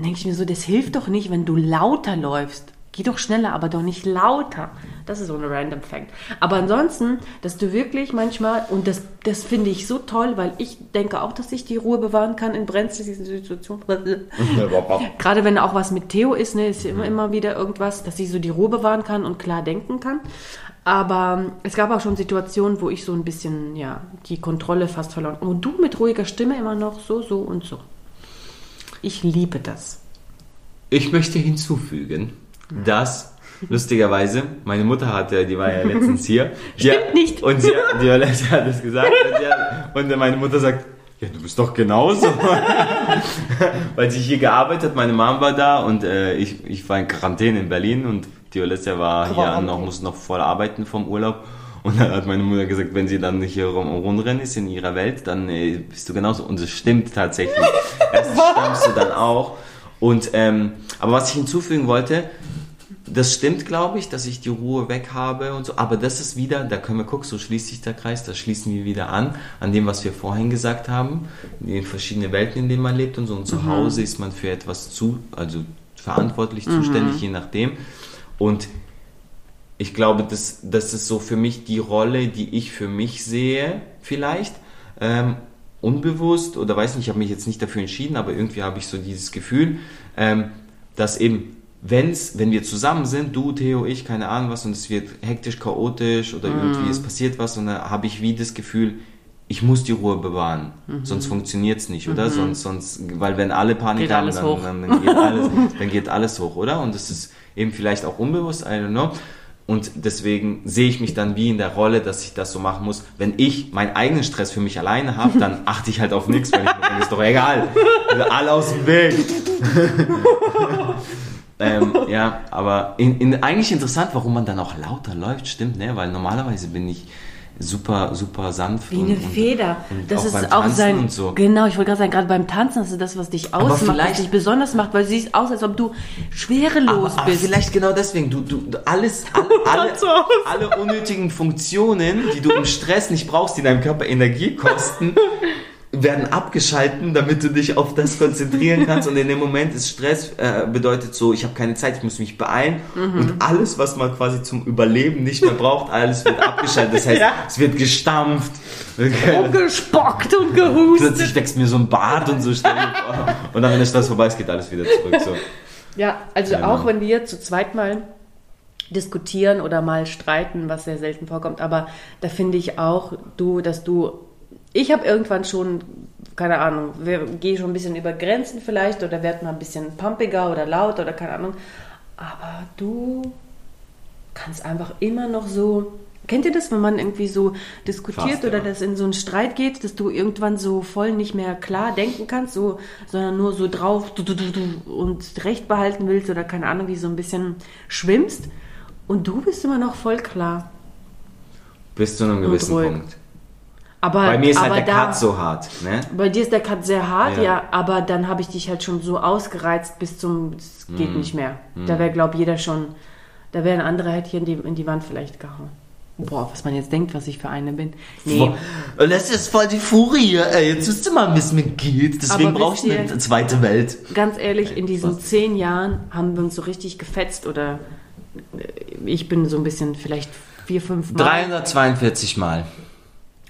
S1: Denke ich mir so, das hilft doch nicht, wenn du lauter läufst. Geh doch schneller, aber doch nicht lauter. Das ist so ein random Fact. Aber ansonsten, dass du wirklich manchmal, und das, das finde ich so toll, weil ich denke auch, dass ich die Ruhe bewahren kann in brenzligen Situationen. Gerade wenn auch was mit Theo ist, ne, ist ja immer, immer wieder irgendwas, dass ich so die Ruhe bewahren kann und klar denken kann. Aber es gab auch schon Situationen, wo ich so ein bisschen, ja, die Kontrolle fast verloren. Und du mit ruhiger Stimme immer noch so, so und so. Ich liebe das.
S2: Ich möchte hinzufügen, dass lustigerweise meine Mutter hatte, die war ja letztens hier. Die,
S1: Stimmt nicht.
S2: Und sie, die Violette hat es gesagt. Und, hat, und meine Mutter sagt, ja, du bist doch genauso. Weil sie hier gearbeitet hat, meine Mom war da und äh, ich, ich war in Quarantäne in Berlin und die Violette war hier
S1: Quarantäne.
S2: noch, musste noch voll arbeiten vom Urlaub. Und dann hat meine Mutter gesagt, wenn sie dann nicht hier rum, rumrennen ist in ihrer Welt, dann äh, bist du genauso. Und es stimmt tatsächlich. Erst stammst du dann auch. Und, ähm, aber was ich hinzufügen wollte, das stimmt, glaube ich, dass ich die Ruhe weg habe und so. Aber das ist wieder, da können wir gucken, so schließt sich der Kreis, da schließen wir wieder an, an dem, was wir vorhin gesagt haben, in verschiedene Welten, in denen man lebt und so. Und zu
S1: Mhm.
S2: Hause ist man für etwas zu, also verantwortlich, zuständig, je nachdem. Und ich glaube, das, das ist so für mich die Rolle, die ich für mich sehe, vielleicht. Ähm, unbewusst oder weiß nicht, ich habe mich jetzt nicht dafür entschieden, aber irgendwie habe ich so dieses Gefühl, ähm, dass eben, wenn's, wenn wir zusammen sind, du, Theo, ich, keine Ahnung was, und es wird hektisch, chaotisch oder irgendwie es passiert was, und dann habe ich wie das Gefühl, ich muss die Ruhe bewahren, sonst funktioniert es nicht, oder? Sonst, sonst, weil wenn alle Panik
S1: Geht
S2: haben, dann, dann, dann, geht alles, dann geht alles hoch, oder? Und das ist eben vielleicht auch unbewusst, I don't know. Und deswegen sehe ich mich dann wie in der Rolle, dass ich das so machen muss. Wenn ich meinen eigenen Stress für mich alleine habe, dann achte ich halt auf nichts, weil ich mir denke, ist doch egal. Also alle aus dem Weg. ähm, ja, aber in, in, eigentlich interessant, warum man dann auch lauter läuft, stimmt, ne? Weil normalerweise bin ich super, super sanft.
S1: Wie eine
S2: und,
S1: Feder.
S2: Und
S1: das
S2: auch
S1: ist auch sein.
S2: Und so.
S1: Genau, ich wollte gerade sagen, gerade beim Tanzen, das ist das, was dich ausmacht, was dich besonders macht, weil sie sieht aus, als ob du schwerelos
S2: Aber, aber
S1: bist.
S2: vielleicht genau deswegen, du, du, alles, alle, alle, alle unnötigen Funktionen, die du im Stress nicht brauchst, die deinem Körper Energie kosten, werden abgeschalten, damit du dich auf das konzentrieren kannst. Und in dem Moment ist Stress äh, bedeutet so, ich habe keine Zeit, ich muss mich beeilen.
S1: Mhm.
S2: Und alles, was man quasi zum Überleben nicht mehr braucht, alles wird abgeschaltet. Das heißt,
S1: Ja.
S2: es wird gestampft.
S1: Umgespockt und gehustet.
S2: Plötzlich wächst mir so ein Bart und so. Und dann, wenn der Stress vorbei ist, geht alles wieder zurück. So.
S1: Ja, also
S2: Genau.
S1: auch wenn wir zu zweit mal diskutieren oder mal streiten, was sehr selten vorkommt, aber da finde ich auch du, dass du, ich habe irgendwann schon, keine Ahnung, gehe schon ein bisschen über Grenzen vielleicht oder werd mal ein bisschen pumpiger oder laut oder keine Ahnung, aber du kannst einfach immer noch so, kennt ihr das, wenn man irgendwie so diskutiert
S2: Fast,
S1: oder
S2: ja.
S1: das in so einen Streit geht, dass du irgendwann so voll nicht mehr klar denken kannst, so, sondern nur so drauf und Recht behalten willst oder keine Ahnung, wie so ein bisschen schwimmst und du bist immer noch voll klar.
S2: Bis zu einem gewissen. Punkt.
S1: Aber,
S2: Bei mir ist
S1: aber
S2: halt der
S1: da,
S2: Cut so hart. Ne?
S1: Bei dir ist der Cut sehr hart,
S2: Ja.
S1: ja, aber dann habe ich dich halt schon so ausgereizt bis zum, es geht
S2: Mhm.
S1: nicht mehr. Da wäre, glaube jeder schon, da wäre ein anderer halt hier in die, in die Wand vielleicht gehauen. Boah, was man jetzt denkt, was ich für eine bin. Nee,
S2: Boah, Das ist voll die Furie. Ey. Jetzt wisst ihr mal, wie es mir geht. Deswegen brauche ich eine zweite Welt.
S1: ganz ehrlich, in diesen
S2: Was?
S1: zehn Jahren haben wir uns so richtig gefetzt oder äh, ich bin so ein bisschen vielleicht vier, fünf Mal.
S2: 342 Mal.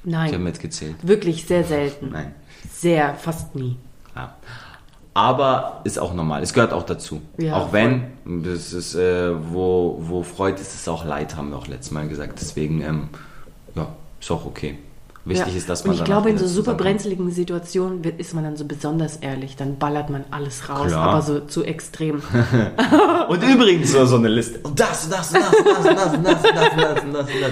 S2: Ich habe
S1: Nein,
S2: mitgezählt.
S1: wirklich sehr selten.
S2: Nein.
S1: Sehr, fast nie.
S2: Ja. Aber ist auch normal. Es gehört auch dazu.
S1: Ja,
S2: auch wenn, das ist, äh, wo, wo Freude ist, ist auch Leid, haben wir auch letztes Mal gesagt. Deswegen, ähm, ja, ist auch okay. Wichtig
S1: Ja.
S2: ist, dass
S1: Und
S2: man
S1: ich
S2: danach
S1: glaube, in so super brenzligen Situationen wird, ist man dann so besonders ehrlich. Dann ballert man alles raus,
S2: Klar.
S1: aber so zu extrem.
S2: Und übrigens so, so eine Liste. Und das und das und das und das und das und das und das und das und das und das.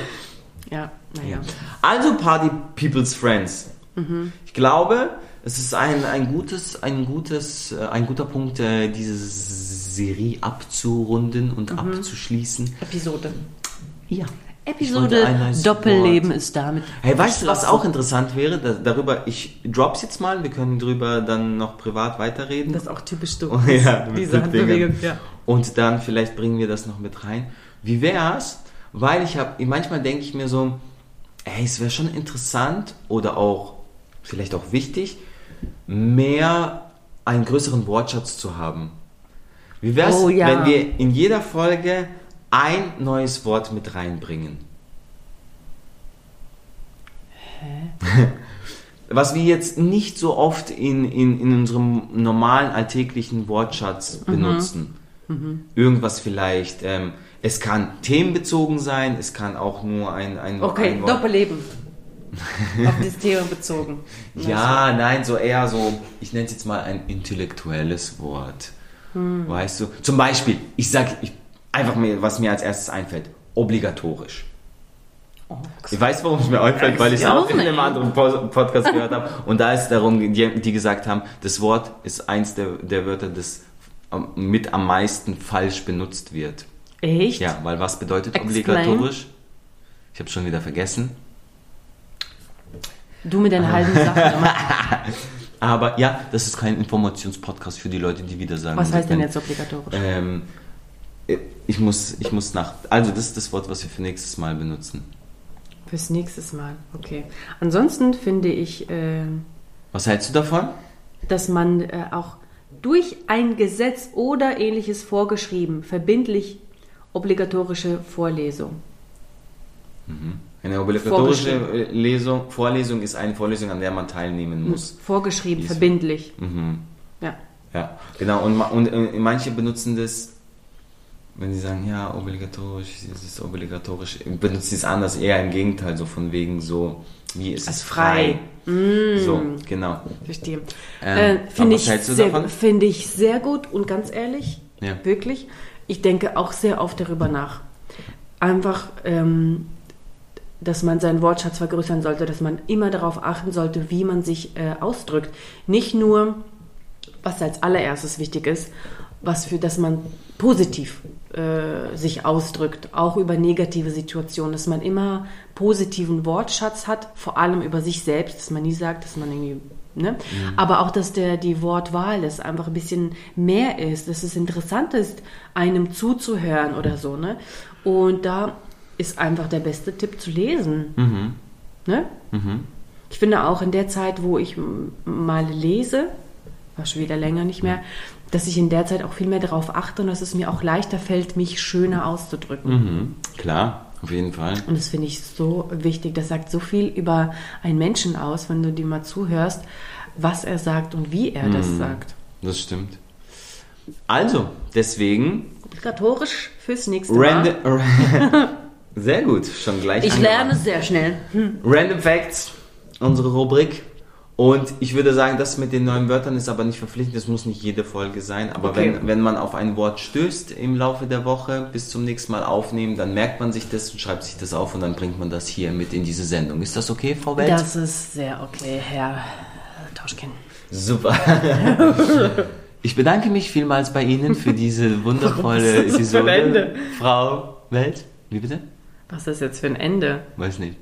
S1: Ja, naja.
S2: Also Party People's Friends.
S1: Mhm.
S2: Ich glaube, es ist ein, ein gutes, ein gutes, äh, ein guter Punkt, äh, diese Serie abzurunden und
S1: Mhm.
S2: abzuschließen.
S1: Episode.
S2: Ja.
S1: Episode Doppelleben
S2: Wort.
S1: ist damit.
S2: Hey, weißt du, was auch interessant wäre? Da, darüber, ich drop's jetzt mal, wir können drüber dann noch privat weiterreden.
S1: Das ist auch typisch du.
S2: Oh, ja,
S1: Diese. Handbewegung, ja.
S2: Und dann vielleicht bringen wir das noch mit rein. Wie wär's? Weil ich habe, manchmal denke ich mir so, ey, es wäre schon interessant oder auch vielleicht auch wichtig, mehr einen größeren Wortschatz zu haben. Wie wär's,
S1: Oh, ja.
S2: wenn wir in jeder Folge ein neues Wort mit reinbringen? Was wir jetzt nicht so oft in, in, in unserem normalen alltäglichen Wortschatz
S1: Mhm.
S2: benutzen. Irgendwas vielleicht. Ähm, es kann themenbezogen sein, es kann auch nur ein, ein,
S1: Okay,
S2: ein Wort.
S1: Doppelleben. Auf das Thema bezogen.
S2: Ja, nein, so eher so, ich nenne es jetzt mal ein intellektuelles Wort. Weißt du? Zum Beispiel, ich sag ich, einfach mir, was mir als erstes einfällt. Obligatorisch.
S1: Oh,
S2: Ich weiß, warum es mir einfällt, weil ich es auch in einem anderen Po- Podcast gehört habe. Und da ist darum, die, die gesagt haben, das Wort ist eins der, der Wörter, das mit am meisten falsch benutzt wird.
S1: Echt?
S2: Ja, weil was bedeutet
S1: Explain.
S2: obligatorisch? Ich habe schon wieder vergessen.
S1: Du mit deinen halben Sachen.
S2: Aber ja, das ist kein Informationspodcast für die Leute, die wieder sagen.
S1: Was heißt denn jetzt obligatorisch?
S2: Ähm, ich muss, ich muss nach. Also, das ist das Wort, was wir für nächstes Mal benutzen.
S1: Fürs nächste Mal, okay. Ansonsten finde ich, äh,
S2: Was hältst du davon?
S1: dass man äh, auch durch ein Gesetz oder ähnliches vorgeschrieben, verbindlich obligatorische Vorlesung.
S2: Eine obligatorische äh, Lesung, Vorlesung ist eine Vorlesung, an der man teilnehmen muss.
S1: Vorgeschrieben,
S2: Ist-
S1: verbindlich.
S2: Mhm.
S1: Ja.
S2: Ja, genau. Und, ma- und äh, manche benutzen das, wenn sie sagen, ja, obligatorisch, es ist obligatorisch, benutzen sie es anders, eher im Gegenteil, so von wegen so, wie ist es
S1: Als frei.
S2: frei? So, genau.
S1: Verstehe.
S2: Ähm,
S1: äh, Finde ich, sehr- finde ich sehr gut und ganz ehrlich,
S2: Ja.
S1: wirklich, ich denke auch sehr oft darüber nach. Einfach, ähm, dass man seinen Wortschatz vergrößern sollte, dass man immer darauf achten sollte, wie man sich äh, ausdrückt. Nicht nur, was als allererstes wichtig ist, was für, dass man positiv äh, sich ausdrückt, auch über negative Situationen, dass man immer positiven Wortschatz hat, vor allem über sich selbst, dass man nie sagt, dass man irgendwie, ne? Aber auch, dass der die Wortwahl ist, einfach ein bisschen mehr ist, dass es interessant ist, einem zuzuhören oder so, ne? Und da ist einfach der beste Tipp zu lesen,
S2: Mhm.
S1: ne?
S2: Mhm.
S1: Ich finde auch in der Zeit, wo ich mal lese, war schon wieder länger nicht mehr, dass ich in der Zeit auch viel mehr darauf achte und dass es mir auch leichter fällt, mich schöner auszudrücken.
S2: Mhm. Klar, auf jeden Fall.
S1: Und das finde ich so wichtig. Das sagt so viel über einen Menschen aus, wenn du dir mal zuhörst, was er sagt und wie er das sagt.
S2: Das stimmt. Also, deswegen,
S1: Obligatorisch fürs nächste Mal.
S2: random, sehr gut, schon gleich
S1: Ich
S2: angemacht.
S1: lerne sehr schnell. Hm.
S2: Random Facts, unsere Rubrik. Und ich würde sagen, das mit den neuen Wörtern ist aber nicht verpflichtend, das muss nicht jede Folge sein. Aber
S1: Okay.
S2: wenn, wenn man auf ein Wort stößt im Laufe der Woche, bis zum nächsten Mal aufnehmen, dann merkt man sich das und schreibt sich das auf und dann bringt man das hier mit in diese Sendung. Ist das okay, Frau Welt?
S1: Das ist sehr okay, Herr Tauschkin.
S2: Super. Ich bedanke mich vielmals bei Ihnen für diese wundervolle Episode. Frau Welt, wie bitte?
S1: Was ist das jetzt für ein Ende?
S2: Weiß nicht.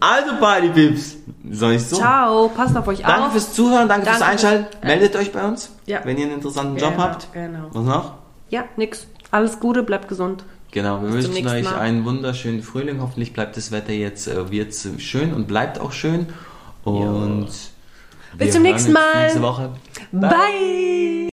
S2: Also Partypips, soll ich so?
S1: Ciao, passt auf euch
S2: Danke
S1: auf.
S2: fürs Zuhören, danke, fürs
S1: Danke.
S2: Einschalten. Meldet euch bei uns,
S1: Ja.
S2: wenn ihr einen interessanten Job
S1: Genau,
S2: habt.
S1: genau.
S2: Was noch?
S1: Ja, nix. Alles Gute, bleibt gesund.
S2: Genau, wir
S1: zum
S2: wünschen euch
S1: Mal.
S2: einen wunderschönen Frühling. Hoffentlich bleibt das Wetter jetzt äh, wird's schön und bleibt auch schön. Und
S1: Bis
S2: wir
S1: zum nächsten Mal.
S2: Nächste Woche.
S1: Bye.